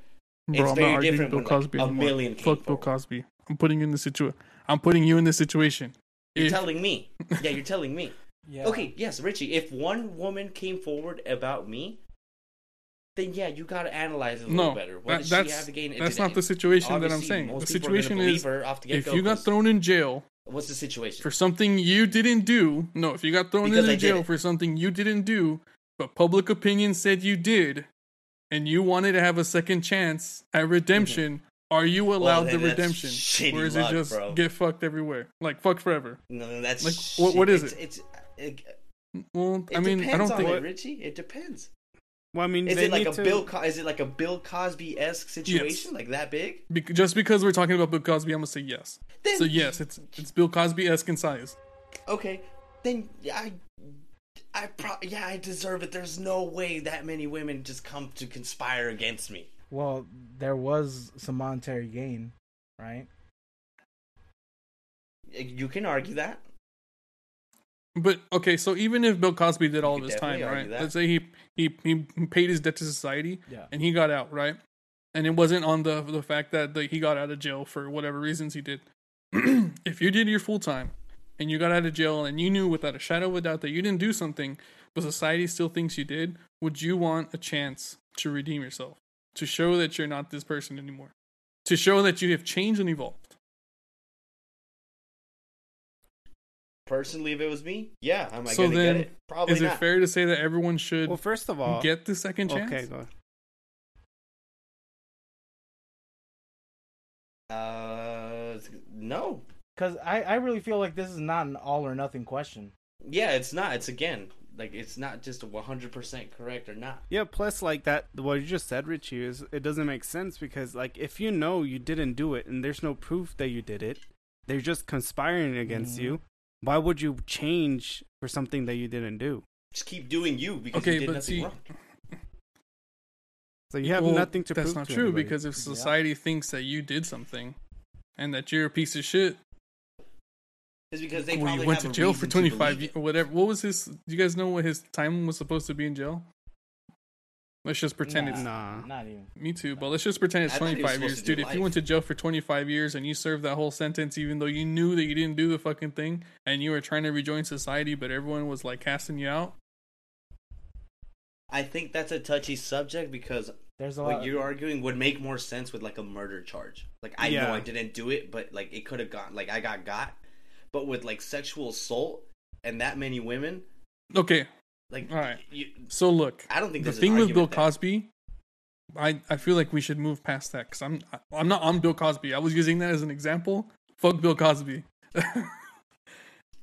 Bro, It's I'm very not arguing different Bill when, like, Cosby a anymore. million came Fuck Bill. Cosby. I'm putting you in the situation. I'm putting you in this situation. You're If- telling me. Yeah, you're telling me. Yeah. Okay, yes, Richie. If one woman came forward about me, then yeah, you got to analyze it a no, little better. What that- does that's she have to gain? that's not the situation that I'm saying. The people are gonna situation is her off the if you got thrown in jail What's the situation? for something you didn't do, no, if you got thrown Because into I jail for something you didn't do, but public opinion said you did, and you wanted to have a second chance at redemption, mm-hmm. are you allowed the redemption, or is luck, it just bro. get fucked everywhere, like fuck forever? No, that's Like, shit. what- what is it's, it? It's, it, Well, it I mean, I don't on think it, Richie. It depends. Well, I mean, Is they it like need a to, Bill? Co- is it like a Bill Cosby esque situation? Like that big? bec- just because we're talking about Bill Cosby, I'm gonna say yes. Then So yes, it's it's Bill Cosby esque in size. okay. Then I, I pro- yeah, I deserve it. There's no way that many women just come to conspire against me. Well, there was some monetary gain, right? You can argue that. But okay, so even if Bill Cosby did all of his time, right? that. Let's say he, he he paid his debt to society Yeah. and he got out, right? And it wasn't on the the fact that the, he got out of jail for whatever reasons he did. if you did your full time and you got out of jail and you knew without a shadow of a doubt that you didn't do something, but society still thinks you did, would you want a chance to redeem yourself? To show that you're not this person anymore? To show that you have changed and evolved? Personally, if it was me, yeah, am I So gonna then, get it? Probably Is it not. fair to say that everyone should Well, first of all, get the second chance? okay, go. ahead. Uh, no. Because I, I really feel like this is not an all or nothing question. Yeah, it's not. It's again like it's not just 100% correct or not. Yeah, plus like that what you just said, Richie, is it doesn't make sense because like if you know you didn't do it and there's no proof that you did it, they're just conspiring against Mhm. you. Why would you change for something that you didn't do? Just keep doing you because Okay, you did but nothing see- wrong. So you have Well, nothing to That's prove. not to true anybody. because if society thinks that you did something and that you're a piece of shit, It's because they well, probably you went to have a jail for 25 years, it. whatever. What was his? Do you guys know what his time was supposed to be in jail? Let's just pretend it's. Nah. Not even. Me too, but let's just pretend it's I thought he was 25 years. to do Dude, if you went to jail for 25 years and you served that whole sentence, even though you knew that you didn't do the fucking thing and you were trying to rejoin society, but everyone was like casting you out, I think that's a touchy subject because There's a what lot. you're arguing would make more sense with like a murder charge. Like I Yeah. know I didn't do it, but like it could have gone like I got got. But with like sexual assault and that many women, okay, like All right. you, so look. I don't think the thing with Bill argument there. Cosby, I I feel like we should move past that because I'm I'm not on Bill Cosby. I was using that as an example. Fuck Bill Cosby.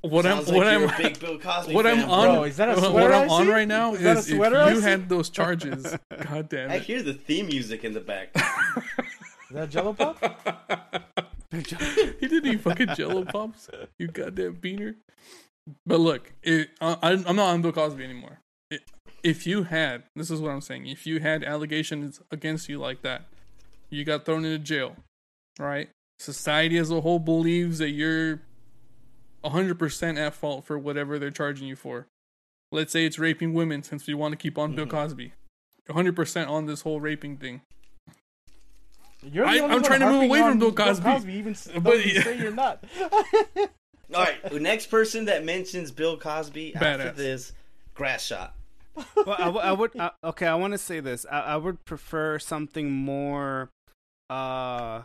what I'm like what you're I'm a big Bill Cosby what I'm on Bro, is that a sweater what I'm I on right now Is that a is if sweater I you see? had those charges. God damn I hear the theme music in the back. Is that Jello pop? he didn't eat fucking Jello pops. You goddamn beaner. But look, it, I, I'm not on Bill Cosby anymore. It, if you had, this is what I'm saying. If you had allegations against you like that, you got thrown into jail, right? Society as a whole believes that you're 100% at fault for whatever they're charging you for. Let's say it's raping women, since we want to keep on Bill mm-hmm. Cosby. 100% on this whole raping thing. You're I, I'm trying to move away from on Bill Cosby. even But- say you're not. All right, the next person that mentions Bill Cosby after this, grass shot. well, I, w- I would. Uh, okay, I want to say this. I, I would prefer something more, uh,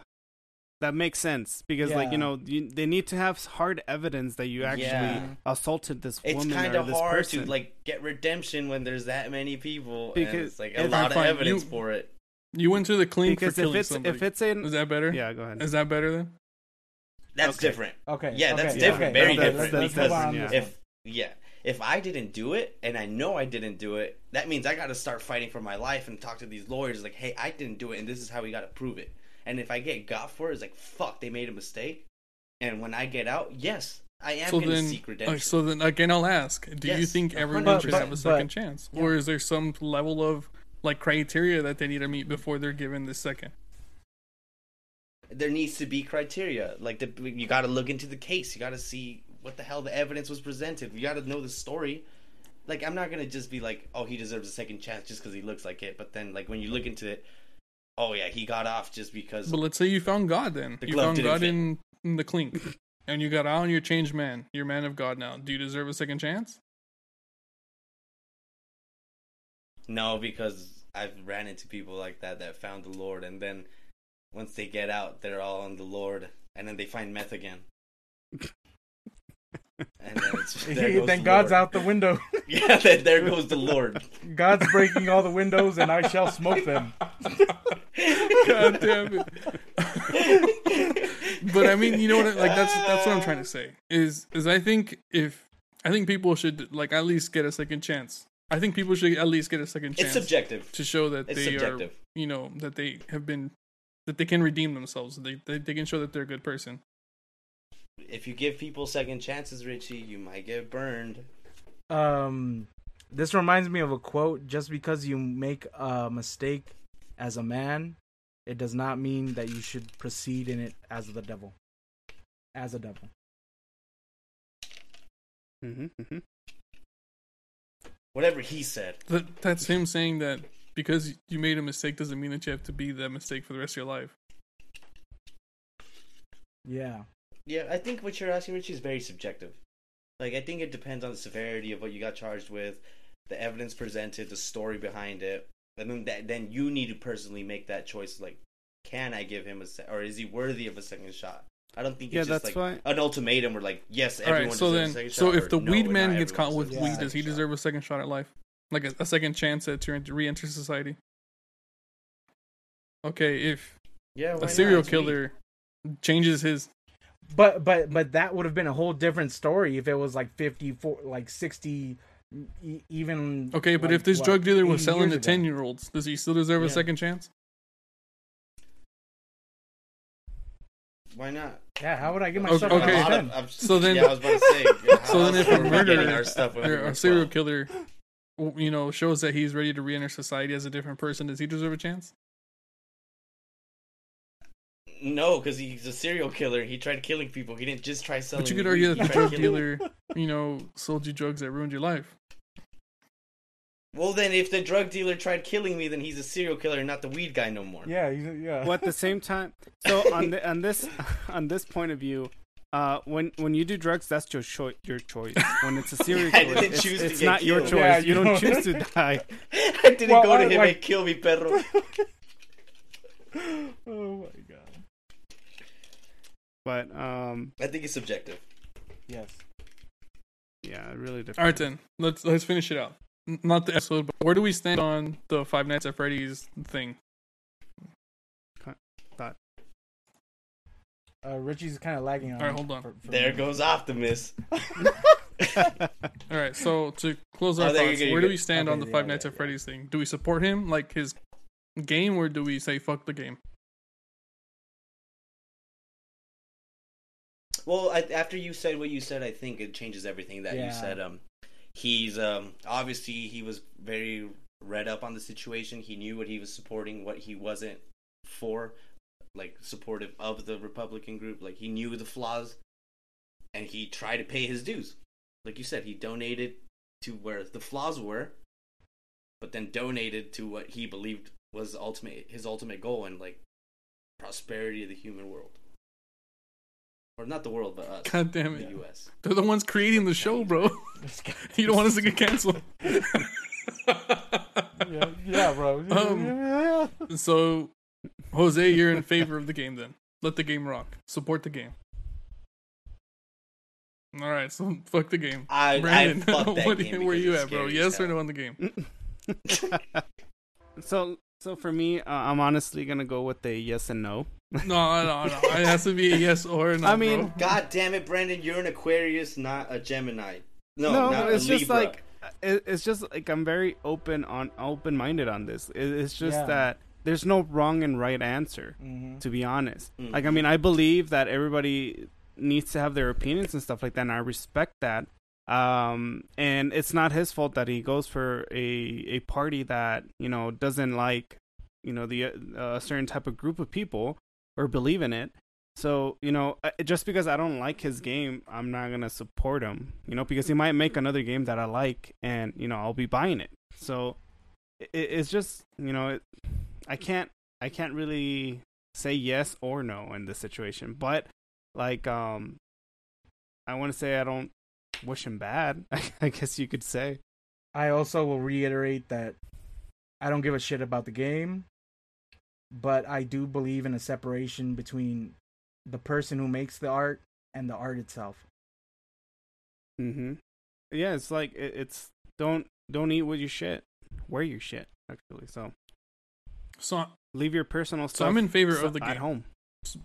that makes sense because, like, you know, you, they need to have hard evidence that you actually Yeah. assaulted this woman. It's woman kind or of this hard person. to like get redemption when there's that many people, and Because it's like a lot of Fine, evidence you- for it. You went to the clean because for if killing it's somebody. if it's in Is that better? yeah, go ahead. Is that better then? That's Okay. different. Okay. Yeah, that's okay, different. okay, Very okay, different. let's- let's because move on yeah. if yeah, if I didn't do it and I know I didn't do it, that means I got to start fighting for my life and talk to these lawyers like, hey, I didn't do it, and this is how we got to prove it. And if I get got for it, it's like, fuck, they made a mistake. And when I get out, yes, I am So going to then, seek uh, so then again, I'll ask: Do you think everyone should have a second but- chance, or is there some level of like criteria that they need to meet before they're given the second? There needs to be criteria. Like the, you got to look into the case. You got to see what the hell the evidence was presented. You got to know the story. Like I'm not gonna just be like, oh, he deserves a second chance just because he looks like it. But then, like when you look into it, oh yeah, he got off just because. But let's say you found God, then The you found God in, in the clink, and you got out and you're changed man. You're man of God now. Do you deserve a second chance? No, because I've ran into people like that that found the Lord, and then once they get out, they're all on the Lord, and then they find meth again. And then, it's, there goes then the God's Lord. out the window. Yeah, then there goes the Lord. God's breaking all the windows, and I shall smoke them. God damn it! but I mean, you know what? Like that's that's what I'm trying to say. Is is I think if I think people should like at least get a second chance. I think people should at least get a second chance It's subjective. to show that It's they subjective. are, you know, that they have been, that they can redeem themselves. They they, they can show that they're a good person. If you give people second chances, Richie, you might get burned. Um, this reminds me of a quote. Just because you make a mistake as a man, it does not mean that you should proceed in it as the devil. As a devil. hmm hmm Whatever he said. That's him saying that because you made a mistake doesn't mean that you have to be that mistake for the rest of your life. Yeah. Yeah, I think what you're asking, Richie, is very subjective. Like, I think it depends on the severity of what you got charged with, the evidence presented, the story behind it, and then that, then you need to personally make that choice. Like, can I give him a se- or is he worthy of a second shot? I don't think it's Yeah, just that's like why- an ultimatum. Where like, yes, All everyone right, so deserves then, a second so shot. if the no, weed man gets caught with deserves weed, does he second shot. deserve a second shot at life, like a, a second chance at to re-enter society? Okay, if Yeah, a serial It's weed. killer changes his But but but that would have been a whole different story if it was like 54 like 60 e- even Okay, but like, if this what, drug dealer was selling to ten year olds, does he still deserve a second chance? Why not? Yeah, how would I get Okay, myself okay. A out lot of of- 10? I'm- So then- yeah, I was about to say. how So then, if a are getting murderer our stuff when or we're a serial 12? killer, w- you know, shows that he's ready to re-enter society as a different person, does he deserve a chance? No, because he's a serial killer. He tried killing people. He didn't just try selling. But you could weed, argue that the drug dealer, you know, sold you drugs that ruined your life. Well, then, if the drug dealer tried killing me, then he's a serial killer, not the weed guy no more. Yeah, yeah. Well, at the same time, so on the, on this on this point of view, uh, when when you do drugs, that's your choice. Your choice. When it's a serial I killer, it's, it's get not your choice. Yeah, you you don't don't- choose to die. I didn't Well, go to I- him like- and kill me, perro. oh my god. But um, I think it's subjective. Yes. yeah, it really depends. All right, then let's let's finish it out. Not the episode, but where do we stand on the Five Nights at Freddy's thing? Uh, Richie's kind of lagging on. All right, hold on. for- for There me. goes Optimus. All right, so to close our Oh, thoughts, where do we stand Okay, on the yeah, Five yeah, Nights at yeah. Freddy's thing? Do we support him like his game, or do we say fuck the game? Well, I, after you said what you said, I think it changes everything that Yeah. you said. Um, he's um obviously he was very read up on the situation. He knew what he was supporting, what he wasn't for, like supportive of the Republican group. Like he knew the flaws, and he tried to pay his dues. Like you said, he donated to where the flaws were, but then donated to what he believed was ultimate his ultimate goal and like prosperity of the human world. Or not the world, but us. God damn it. the it! U.S. They're the ones creating the show, bro. you don't want us to get canceled. yeah, yeah, bro. Um, so, Jose, you're in favor of the game then. Let the game rock. Support the game. All right, so fuck the game. I, Brandon, I fuck that what, game where you at, bro? scary as Yes or hell. no on the game? so so for me, uh, I'm honestly gonna go with a yes and no. No, no, no. It has to be a yes or no. I mean, bro. God damn it, Brandon! You're an Aquarius, not a Gemini. No, No, not it's a just Libra. like it, it's just like I'm very open on open minded on this. It, it's just Yeah. that there's no wrong and right answer. Mhm. To be honest, Mhm. like I mean, I believe that everybody needs to have their opinions and stuff like that, and I respect that. Um, and it's not his fault that he goes for a a party that you know doesn't like you know the uh, a certain type of group of people or believe in it. So you know, just because I don't like his game, I'm not gonna support him. You know, because he might make another game that I like, and you know, I'll be buying it. So it, it's just you know, it, I can't I can't really say yes or no in this situation. But like, um, I want to say I don't wish him bad. I guess you could say. I also will reiterate that I don't give a shit about the game, but I do believe in a separation between the person who makes the art and the art itself. Mm-hmm. Yeah, it's like it, it's don't don't eat with your shit, wear your shit actually. So so, leave your personal so stuff. I'm in favor of the at game. home.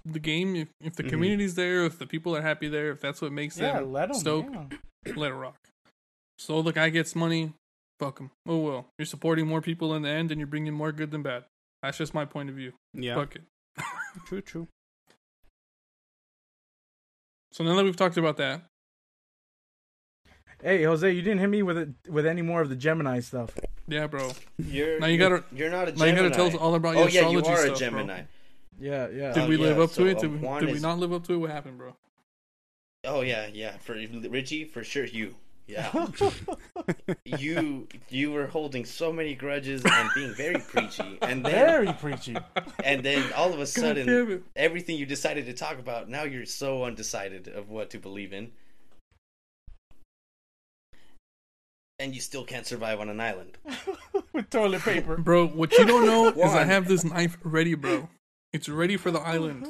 The game, if, if the Mhm. community's there, if the people are happy there, if that's what makes Yeah, them let them. stoked, let it rock. So the guy gets money, fuck him. Oh well, you're supporting more people in the end, and you're bringing more good than bad. That's just my point of view. Yeah, Fuck it. true, true. So now that we've talked about that, Hey, Jose, you didn't hit me with it with any more of the Gemini stuff. Yeah, bro. You're, Now you you're- gotta- You're not a Gemini. Now you gotta tell us all about your oh yeah, you astrology are stuff, a Gemini. Yeah, yeah. Did Oh, we live yeah, up to so, it? um, Did, we, Juan did we not live up to it? What happened, bro? Oh yeah, yeah. For Richie, for sure, you. Yeah, you you were holding so many grudges and being very preachy, and then Very preachy. and then all of a sudden, everything you decided to talk about, now you're so undecided of what to believe in, and you still can't survive on an island. with toilet paper. Bro, what you don't know is I have this knife ready, bro. It's ready for the island.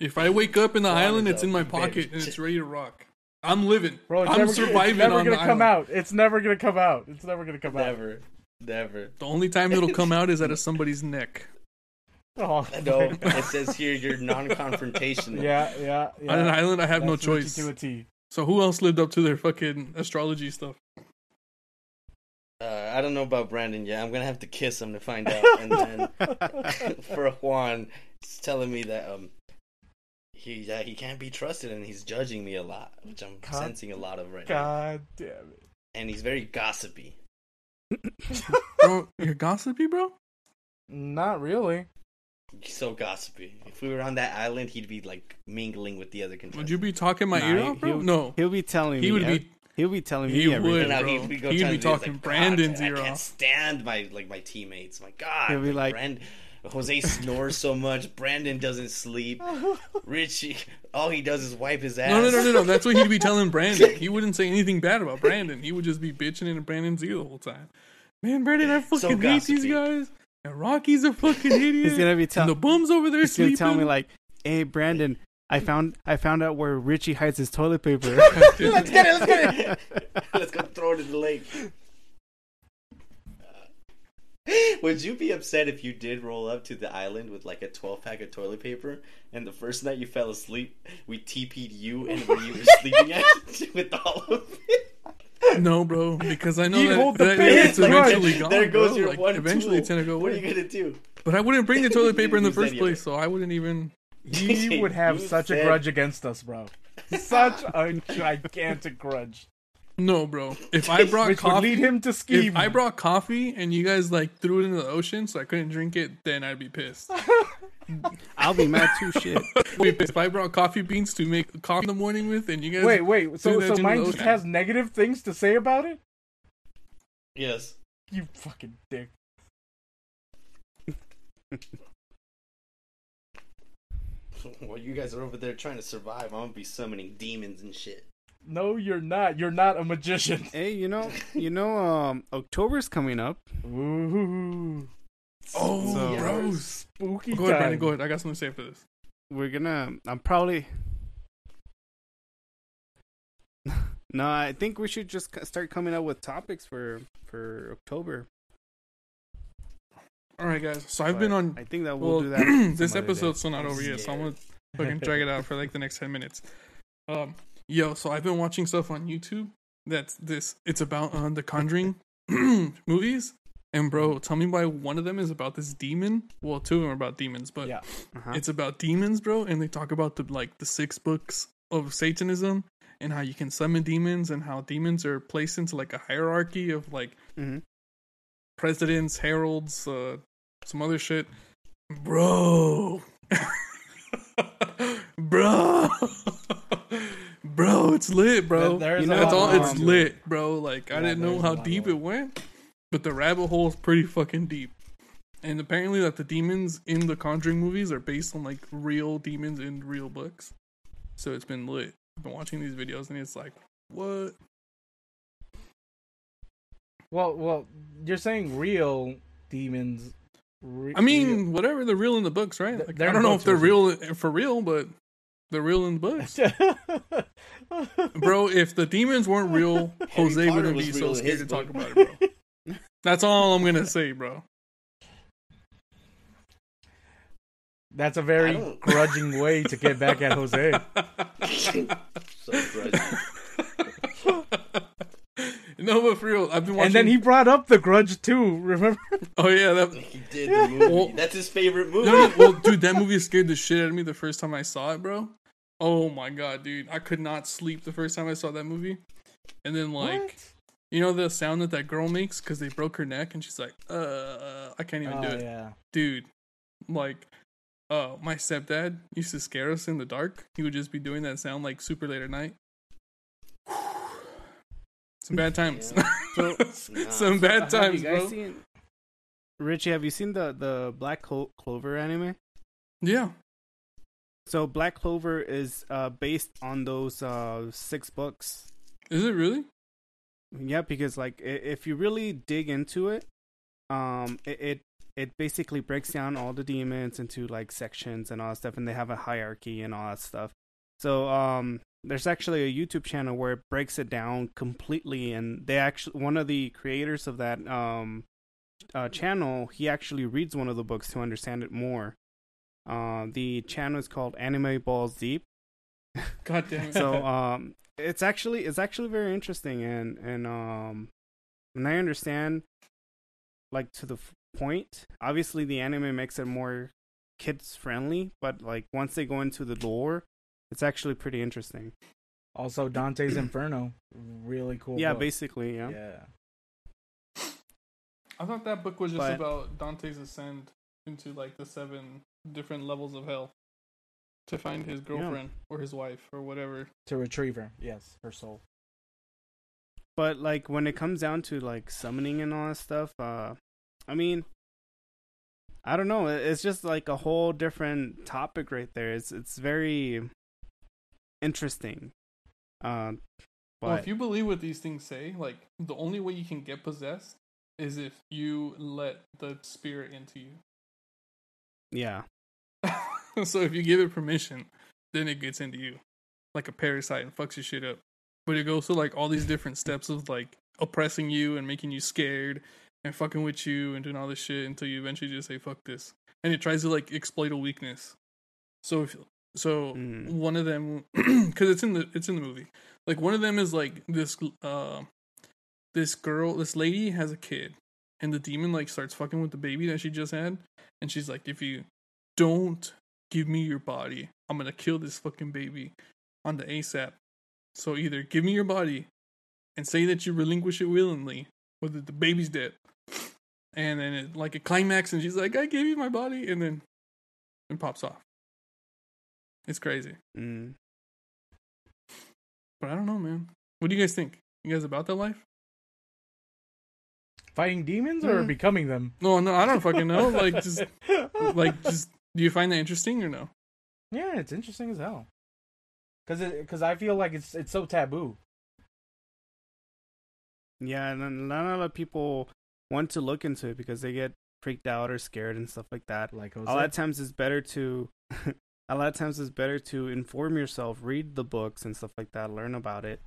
If I wake up in the Juan island, it's in my bitch. pocket and it's ready to rock. I'm living. Bro, it's I'm never, surviving it's never on gonna the come island. out. It's never gonna come out. It's never gonna come out. Never, never. The only time it'll come out is out of somebody's neck. Oh, No, it says here you're non-confrontational. Yeah, yeah, yeah. On an island, I have no That's Richie choice. To a T. So who else lived up to their fucking astrology stuff? Uh, I don't know about Brandon yet. I'm gonna have to kiss him to find out. And then for Juan, it's telling me that um he that he can't be trusted and he's judging me a lot, which I'm God- sensing a lot of right now. God damn it. And he's very gossipy. Bro, you're gossipy, bro? Not really. He's so gossipy. If we were on that island, he'd be like mingling with the other contestants. Would you be talking my Nah, ear off, bro? he'll- No. He'll be telling me. He would ev- be He'll be telling He me everything. would. And bro. he'd, be go He'd be telling me, he's talking like, Brandon's God, ear I can't stand my like my teammates. My God, He'll be like- Brand- Jose snores so much. Brandon doesn't sleep. Richie, all he does is wipe his ass. No, no, no, no, no. That's what he'd be telling Brandon. He wouldn't say anything bad about Brandon. He would just be bitching into Brandon's ear the whole time. Man, Brandon, I fucking hate these guys. And Rocky's a fucking idiot. He's gonna be and telling. the bums over there He's gonna sleeping. tell me like, "Hey, Brandon, I found I found out where Richie hides his toilet paper." let's get it. Let's get it. let's go throw it in the lake. Uh, would you be upset if you did roll up to the island with like a 12 pack of toilet paper and the first night you fell asleep, we TP'd you and where you were sleeping at with all of it? No, bro, because I know You that, the that it's like, eventually gone. there goes bro. your Like, one Eventually, tool. it's gonna go What are away. you gonna do? But I wouldn't bring the toilet paper in the first place, so I wouldn't even. He would have You such a grudge against us, bro. Such a gigantic grudge, No, bro. If I brought which would coffee, lead him to scheme. if I brought coffee and you guys like threw it into the ocean, so I couldn't drink it, then I'd be pissed. I'll be mad too. Shit. Wait, if I brought coffee beans to make coffee in the morning with, and you guys wait, wait. So, threw so mine just has negative things to say about it. Yes. You fucking dick. While you guys are over there trying to survive, I'm gonna be summoning demons and shit. No, you're not. You're not a magician. Hey, you know, you know, um, October's coming up. Ooh. Oh, So- bros. Spooky Go ahead, time. Brandon. Go ahead. I got something to say after this. We're gonna. I'm probably. no, I think we should just start coming up with topics for for October. All right, guys. So I've But been on. I think that we'll Well, do that. this episode's still not over yet, so I'm gonna fucking drag it out for like the next ten minutes. Um, yo, so I've been watching stuff on YouTube. That's this. It's about uh, the Conjuring movies, and bro, tell me why one of them is about this demon. Well, two of them are about demons, but Yeah. Uh-huh. it's about demons, bro. And they talk about the like the six books of Satanism and how you can summon demons and how demons are placed into like a hierarchy of like Mhm. Presidents, heralds, uh, some other shit. Bro. bro. bro, it's lit, bro. There- there's You know, That's all it's to it. lit, bro. Like I didn't know how deep it went, but the rabbit hole is pretty fucking deep. And apparently that the demons in the Conjuring movies are based on like real demons in real books. So it's been lit. I've been watching these videos and it's like, what? Well, well, you're saying real demons. Re- I mean, whatever they're real in the books, right? Like, I don't know if they're Richard. real for real, but they're real in the books. bro, if the demons weren't real, Jose wouldn't be so scared his to talk about it, bro. That's all I'm gonna say, bro. That's a very grudging way to get back at Jose. so grudgy. No, but for real, I've been watching. And then he brought up the grudge too. Remember? oh yeah, that. He did the movie. Well- That's his favorite movie. No, no, well, dude, that movie scared the shit out of me the first time I saw it, bro. Oh my god, dude, I could not sleep the first time I saw that movie. And then like, What? you know the sound that that girl makes because they broke her neck, and she's like, "Uh, I can't even do Oh it." yeah. dude like uh my stepdad used to scare us in the dark he would just be doing that sound like super late at night some bad times Yeah. So, Nah. some bad you times guys bro seen? Richie, have you seen the the Black Clo- Clover anime? yeah So Black Clover is uh based on those uh six books. is it really Yeah, because like if you really dig into it, um, it, it it basically breaks down all the demons into like sections and all that stuff, and they have a hierarchy and all that stuff. So um, there's actually a YouTube channel where it breaks it down completely, and they actually one of the creators of that um uh, channel he actually reads one of the books to understand it more. Uh, the channel is called Anime Balls Deep. God damn so um it's actually it's actually very interesting and and um and i understand like to the f- point. Obviously the anime makes it more kids friendly but like once they go into the lore it's actually pretty interesting Also, Dante's Inferno, really cool. yeah book. basically yeah. Yeah. i thought that book was just But- about dante's ascent into like the seven different levels of hell to find his girlfriend or his wife or whatever To retrieve her. Yes, her soul. but like when it comes down to like summoning and all that stuff uh i mean i don't know it's just like a whole different topic right there it's it's very interesting um but well if you believe what these things say like the only way you can get possessed is if you let the spirit into you yeah so if you give it permission, then it gets into you, like a parasite and fucks your shit up. But it goes through like all these different steps of like oppressing you and making you scared and fucking with you and doing all this shit until you eventually just say fuck this, and it tries to like exploit a weakness. So if so, Mm. one of them because it's in the it's in the movie. Like one of them is like this uh this girl this lady has a kid and the demon like starts fucking with the baby that she just had and she's like if you don't give me your body i'm gonna kill this fucking baby on the asap so either give me your body and say that you relinquish it willingly or that the baby's dead and then it like a climax and she's like i gave you my body and then it pops off it's crazy Mm. but i don't know man what do you guys think you guys about that life Fighting demons or Mm. becoming them? no no i don't fucking know like just like just do you find that interesting or no yeah, it's interesting as hell. Cause it, cause I feel like it's it's so taboo. Yeah, and then not a lot of people want to look into it because they get freaked out or scared and stuff like that. Like A Jose. lot of times it's better to a lot of times it's better to inform yourself, read the books and stuff like that, learn about it.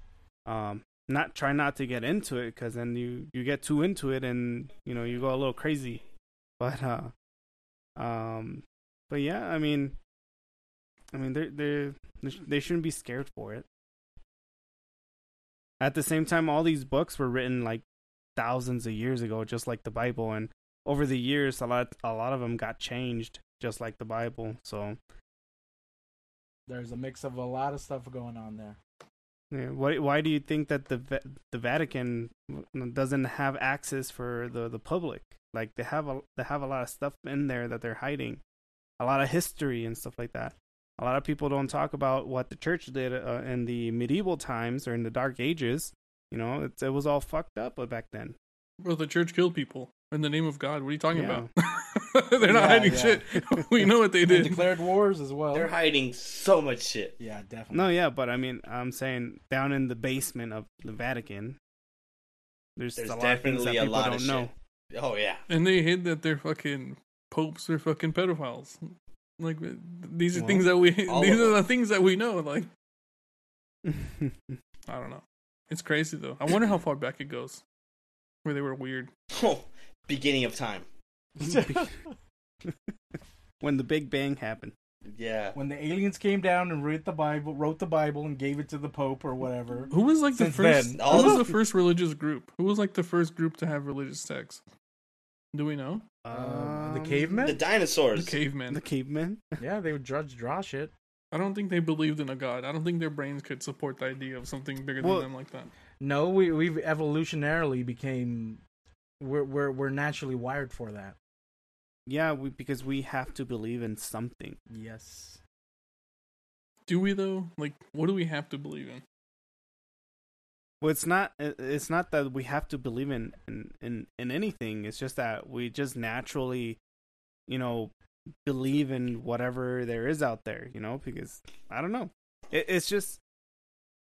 Um not try not to get into it because then you you get too into it and you know you go a little crazy. But uh um but yeah, I mean I mean they they they shouldn't be scared for it. At the same time, all these books were written like thousands of years ago, just like the Bible, and over the years, a lot a lot of them got changed, just like the Bible. So, There's a mix of a lot of stuff going on there. yeah, why why do you think that the the Vatican doesn't have access for the the public? Like they have a they have a lot of stuff in there that they're hiding, a lot of history and stuff like that. A lot of people don't talk about what the church did uh, in the medieval times or in the Dark Ages. You know, it, it was all fucked up back then. Well, the church killed people in the name of God. What are you talking Yeah. about? They're not Yeah, hiding yeah. shit. we know what they And did. declared wars as well. They're hiding so much shit. yeah, definitely. No, yeah, but I mean, I'm saying down in the basement of the Vatican, there's, There's a lot of things that definitely a people lot don't of know. shit. Oh yeah. And they hid that they're fucking popes are fucking pedophiles. Like these are Well, things that we these of are the things that we know. Like I don't know. It's crazy though. I wonder how far back it goes. Where they were weird. Oh, Beginning of time. when the Big Bang happened. Yeah. when the aliens came down and wrote the Bible, wrote the Bible, and gave it to the Pope or whatever. Who was like the first then. Who was the first religious group? Who was like the first group to have religious texts? Do we know? Um, the cavemen. The dinosaurs. The cavemen. The cavemen. yeah, they would judge draw shit. I don't think they believed in a god. I don't think their brains could support the idea of something bigger Well- than them like that. No, we we've evolutionarily became we're we're we're naturally wired for that. Yeah, we, because we have to believe in something. Yes. Do we though? Like, what do we have to believe in? Well, it's not. It's not that we have to believe in in in, in anything. It's just that we just naturally, you know, believe in whatever there is out there. You know, because I don't know. It, it's just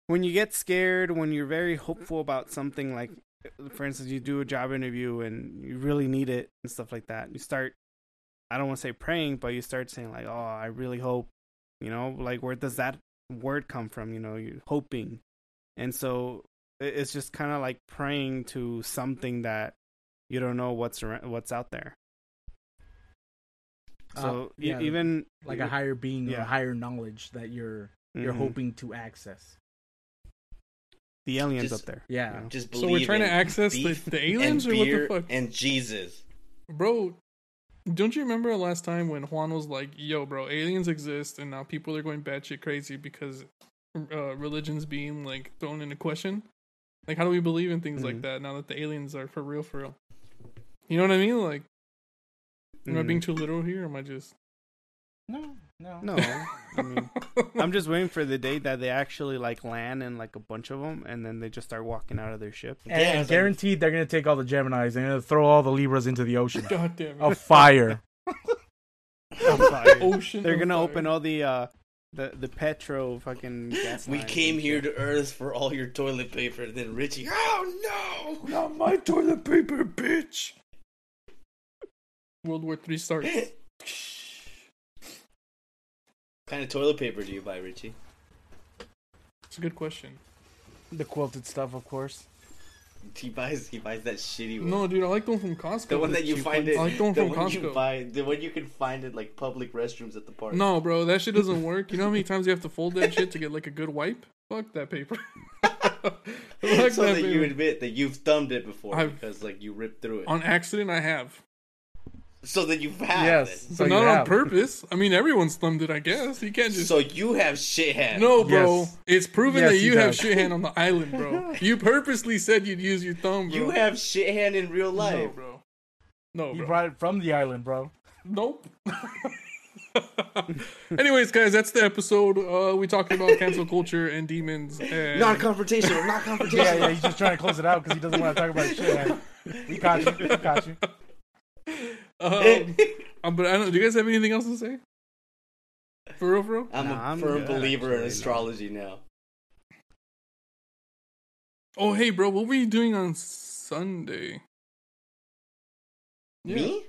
when you get scared, when you're very hopeful about something, like for instance, you do a job interview and you really need it and stuff like that. You start. I don't want to say praying, but you start saying like, "Oh, I really hope." You know, like where does that word come from? You know, you're hoping and so it's just kind of like praying to something that you don't know what's around, what's out there. So Uh, yeah, even Like a higher being or Yeah. a higher knowledge that you're you're Mhm. hoping to access. The aliens Just- up there. Yeah. you know? Just So we're trying to access the, the aliens, and or what the fuck, and Jesus. bro? Don't you remember last time when Juan was like, "Yo, bro, aliens exist," and now people are going batshit crazy because uh, religion's being like thrown into question? Like, how do we believe in things like Mhm. that now that the aliens are for real, for real? You know what I mean? Like, am I Mhm. being too literal here? Or am I just? No, no. No, I mean, I'm just waiting for the day that they actually like land and like a bunch of them, and then they just start walking out of their ship. And, Yeah, and it's like- guaranteed they're gonna take all the Gemini's and gonna throw all the Libras into the ocean God damn it! of fire. Ocean. They're gonna fire. open all the uh the the petro fucking gas. We came here shit. to Earth for all your toilet paper. Then Richie, oh no! Not my toilet paper, bitch. World War Three starts. Kind of toilet paper do you buy, Richie? It's a good question. The quilted stuff, of course. He buys he buys that shitty one. No, dude, I like the one from Costco. the one that you cheap find ones. it. I like the one from one you Costco. buy. The one you can find at like public restrooms at the park. No, bro, that shit doesn't work. You know how many times you have to fold that shit to get like a good wipe? Fuck that paper. Fuck so that that you admit that you've thumbed it before I've- because like you ripped through it. On accident, I have. So that you've had Yes. it. So, you not on have. purpose. I mean, everyone's thumbed it, I guess. You can't just. So you have shit hand. no, bro. Yes. It's proven Yes, that you have does. shit hand on the island, bro. You purposely said you'd use your thumb, bro. you have shit hand in real No, life. bro. No, You brought it from the island, bro. Nope. Anyways, guys, that's the episode. Uh, we talked about cancel culture and demons. And Non-confrontational. Not confrontational. Yeah, yeah. He's just trying to close it out because he doesn't want to talk about shit. Man. We caught you. We caught you. um, um, but I don't. Do you guys have anything else to say? For real, for real? I'm Nah, a I'm firm good, believer in actually, no. astrology now. Oh, hey, bro, what were you doing on Sunday? Yeah. Me?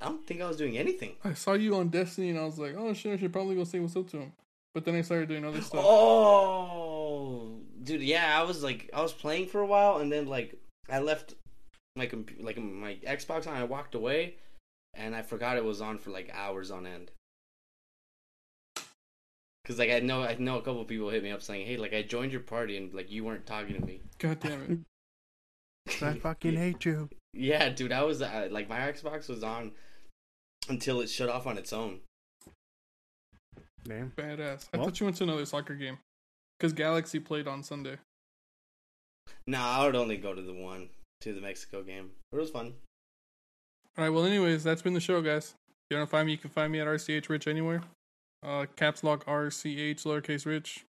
I don't think I was doing anything. I saw you on Destiny, and I was like, oh shit, I should probably go say what's up to him. But then I started doing other stuff. Oh, dude, yeah, I was like, I was playing for a while, and then like, I left my compu- like my Xbox on. I walked away, and I forgot it was on for like hours on end. Cause like I know I know a couple people hit me up saying, "Hey, like I joined your party and like you weren't talking to me." God damn it. I fucking hate you. Yeah, dude, I was uh, like my Xbox was on until it shut off on its own. Damn. Badass. I Well- thought you went to another soccer game. Because Galaxy played on Sunday. Nah, I would only go to the one to the Mexico game. It was fun. Alright, well, anyways, that's been the show, guys. If you want to find me, you can find me at RCH Rich anywhere. Uh, caps lock RCH lowercase Rich.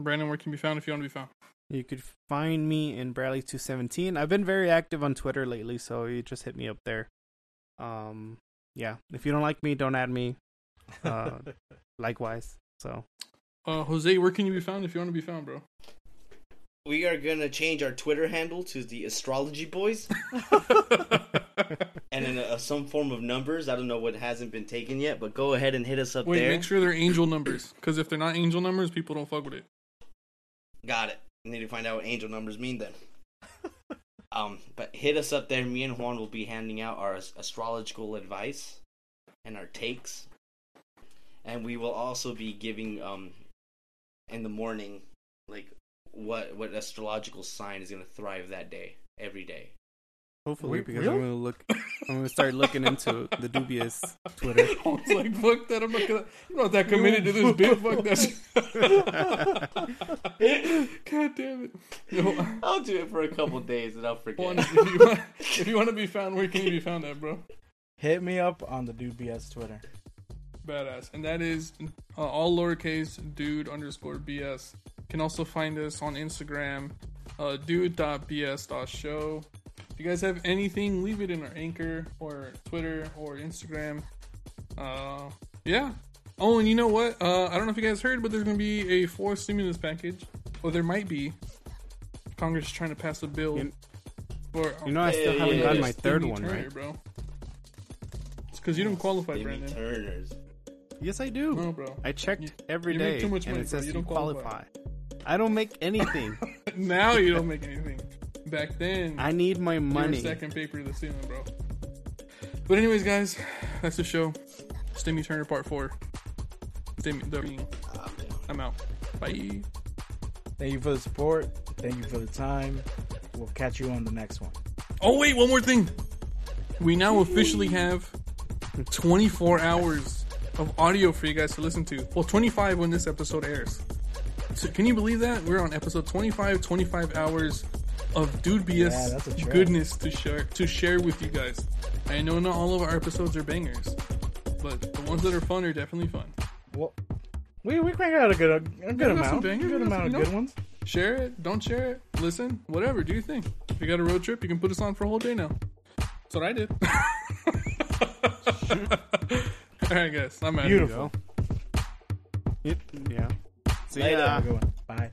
Brandon, where can you be found if you want to be found? You could find me in Bradley two seventeen. I've been very active on Twitter lately, so you just hit me up there. Um, yeah. If you don't like me, don't add me. Uh, likewise. So Uh, Jose, where can you be found if you want to be found, bro? We are gonna change our Twitter handle to the Astrology Boys, and in a, some form of numbers. I don't know what hasn't been taken yet, but go ahead and hit us up Wait, there. make sure they're angel numbers. Because if they're not angel numbers, people don't fuck with it. Got it. I need to find out what angel numbers mean then. um, but hit us up there. Me and Juan will be handing out our astrological advice and our takes, and we will also be giving um in the morning like what what astrological sign is gonna thrive that day every day. hopefully, Wait, because really? I'm gonna look, I'm gonna start looking into the Dude BS Twitter. I was like, fuck that. I'm not gonna. I'm not that committed to this bit. Fuck that. God damn it. Yo, I'll do it for a couple days and I'll forget. Juan, if you want, if you want to be found, where can you be found at, bro? Hit me up on the Dude BS Twitter. Badass. And that is uh, all lowercase dude underscore BS. Can also find us on Instagram, uh, dude.bs.show. If you guys have anything, leave it in our anchor or Twitter or Instagram. Uh, yeah. Oh, and you know what? Uh, I don't know if you guys heard, but there's going to be a fourth stimulus package. Or there might be. Congress is trying to pass a bill You- for. You know, I still Hey, haven't yeah, gotten my third one, Turner, right? bro. It's because you don't qualify, Timmy Brandon. Turners. Yes, I do. No, bro. I checked You- every you day, make too much and money, it bro. says You you, don't qualify. qualify. I don't make anything. now you don't make anything. Back then, I need my you were money. second paper to the ceiling, bro. But anyways, guys, that's the show. Stimmy Turner Part Four. Stimmy, the, I'm out. Bye. Thank you for the support. Thank you for the time. We'll catch you on the next one. Oh wait, one more thing. We now officially have 24 hours of audio for you guys to listen to. Well, 25 when this episode airs. So can you believe that? We're on episode 25, 25 hours of Dude BS Yeah, that's a trip. goodness to share to share with you guys. I know not all of our episodes are bangers, but the ones that are fun are definitely fun. Well, we we cranked out a good a good some amount, bangers, good amount of good ones. Share it, don't share it, listen, whatever, do your thing. If you got a road trip, you can put us on for a whole day now. That's what I did. Alright guys, I'm out. Beautiful. Yep, Yeah. See you. Later. Everyone. Bye.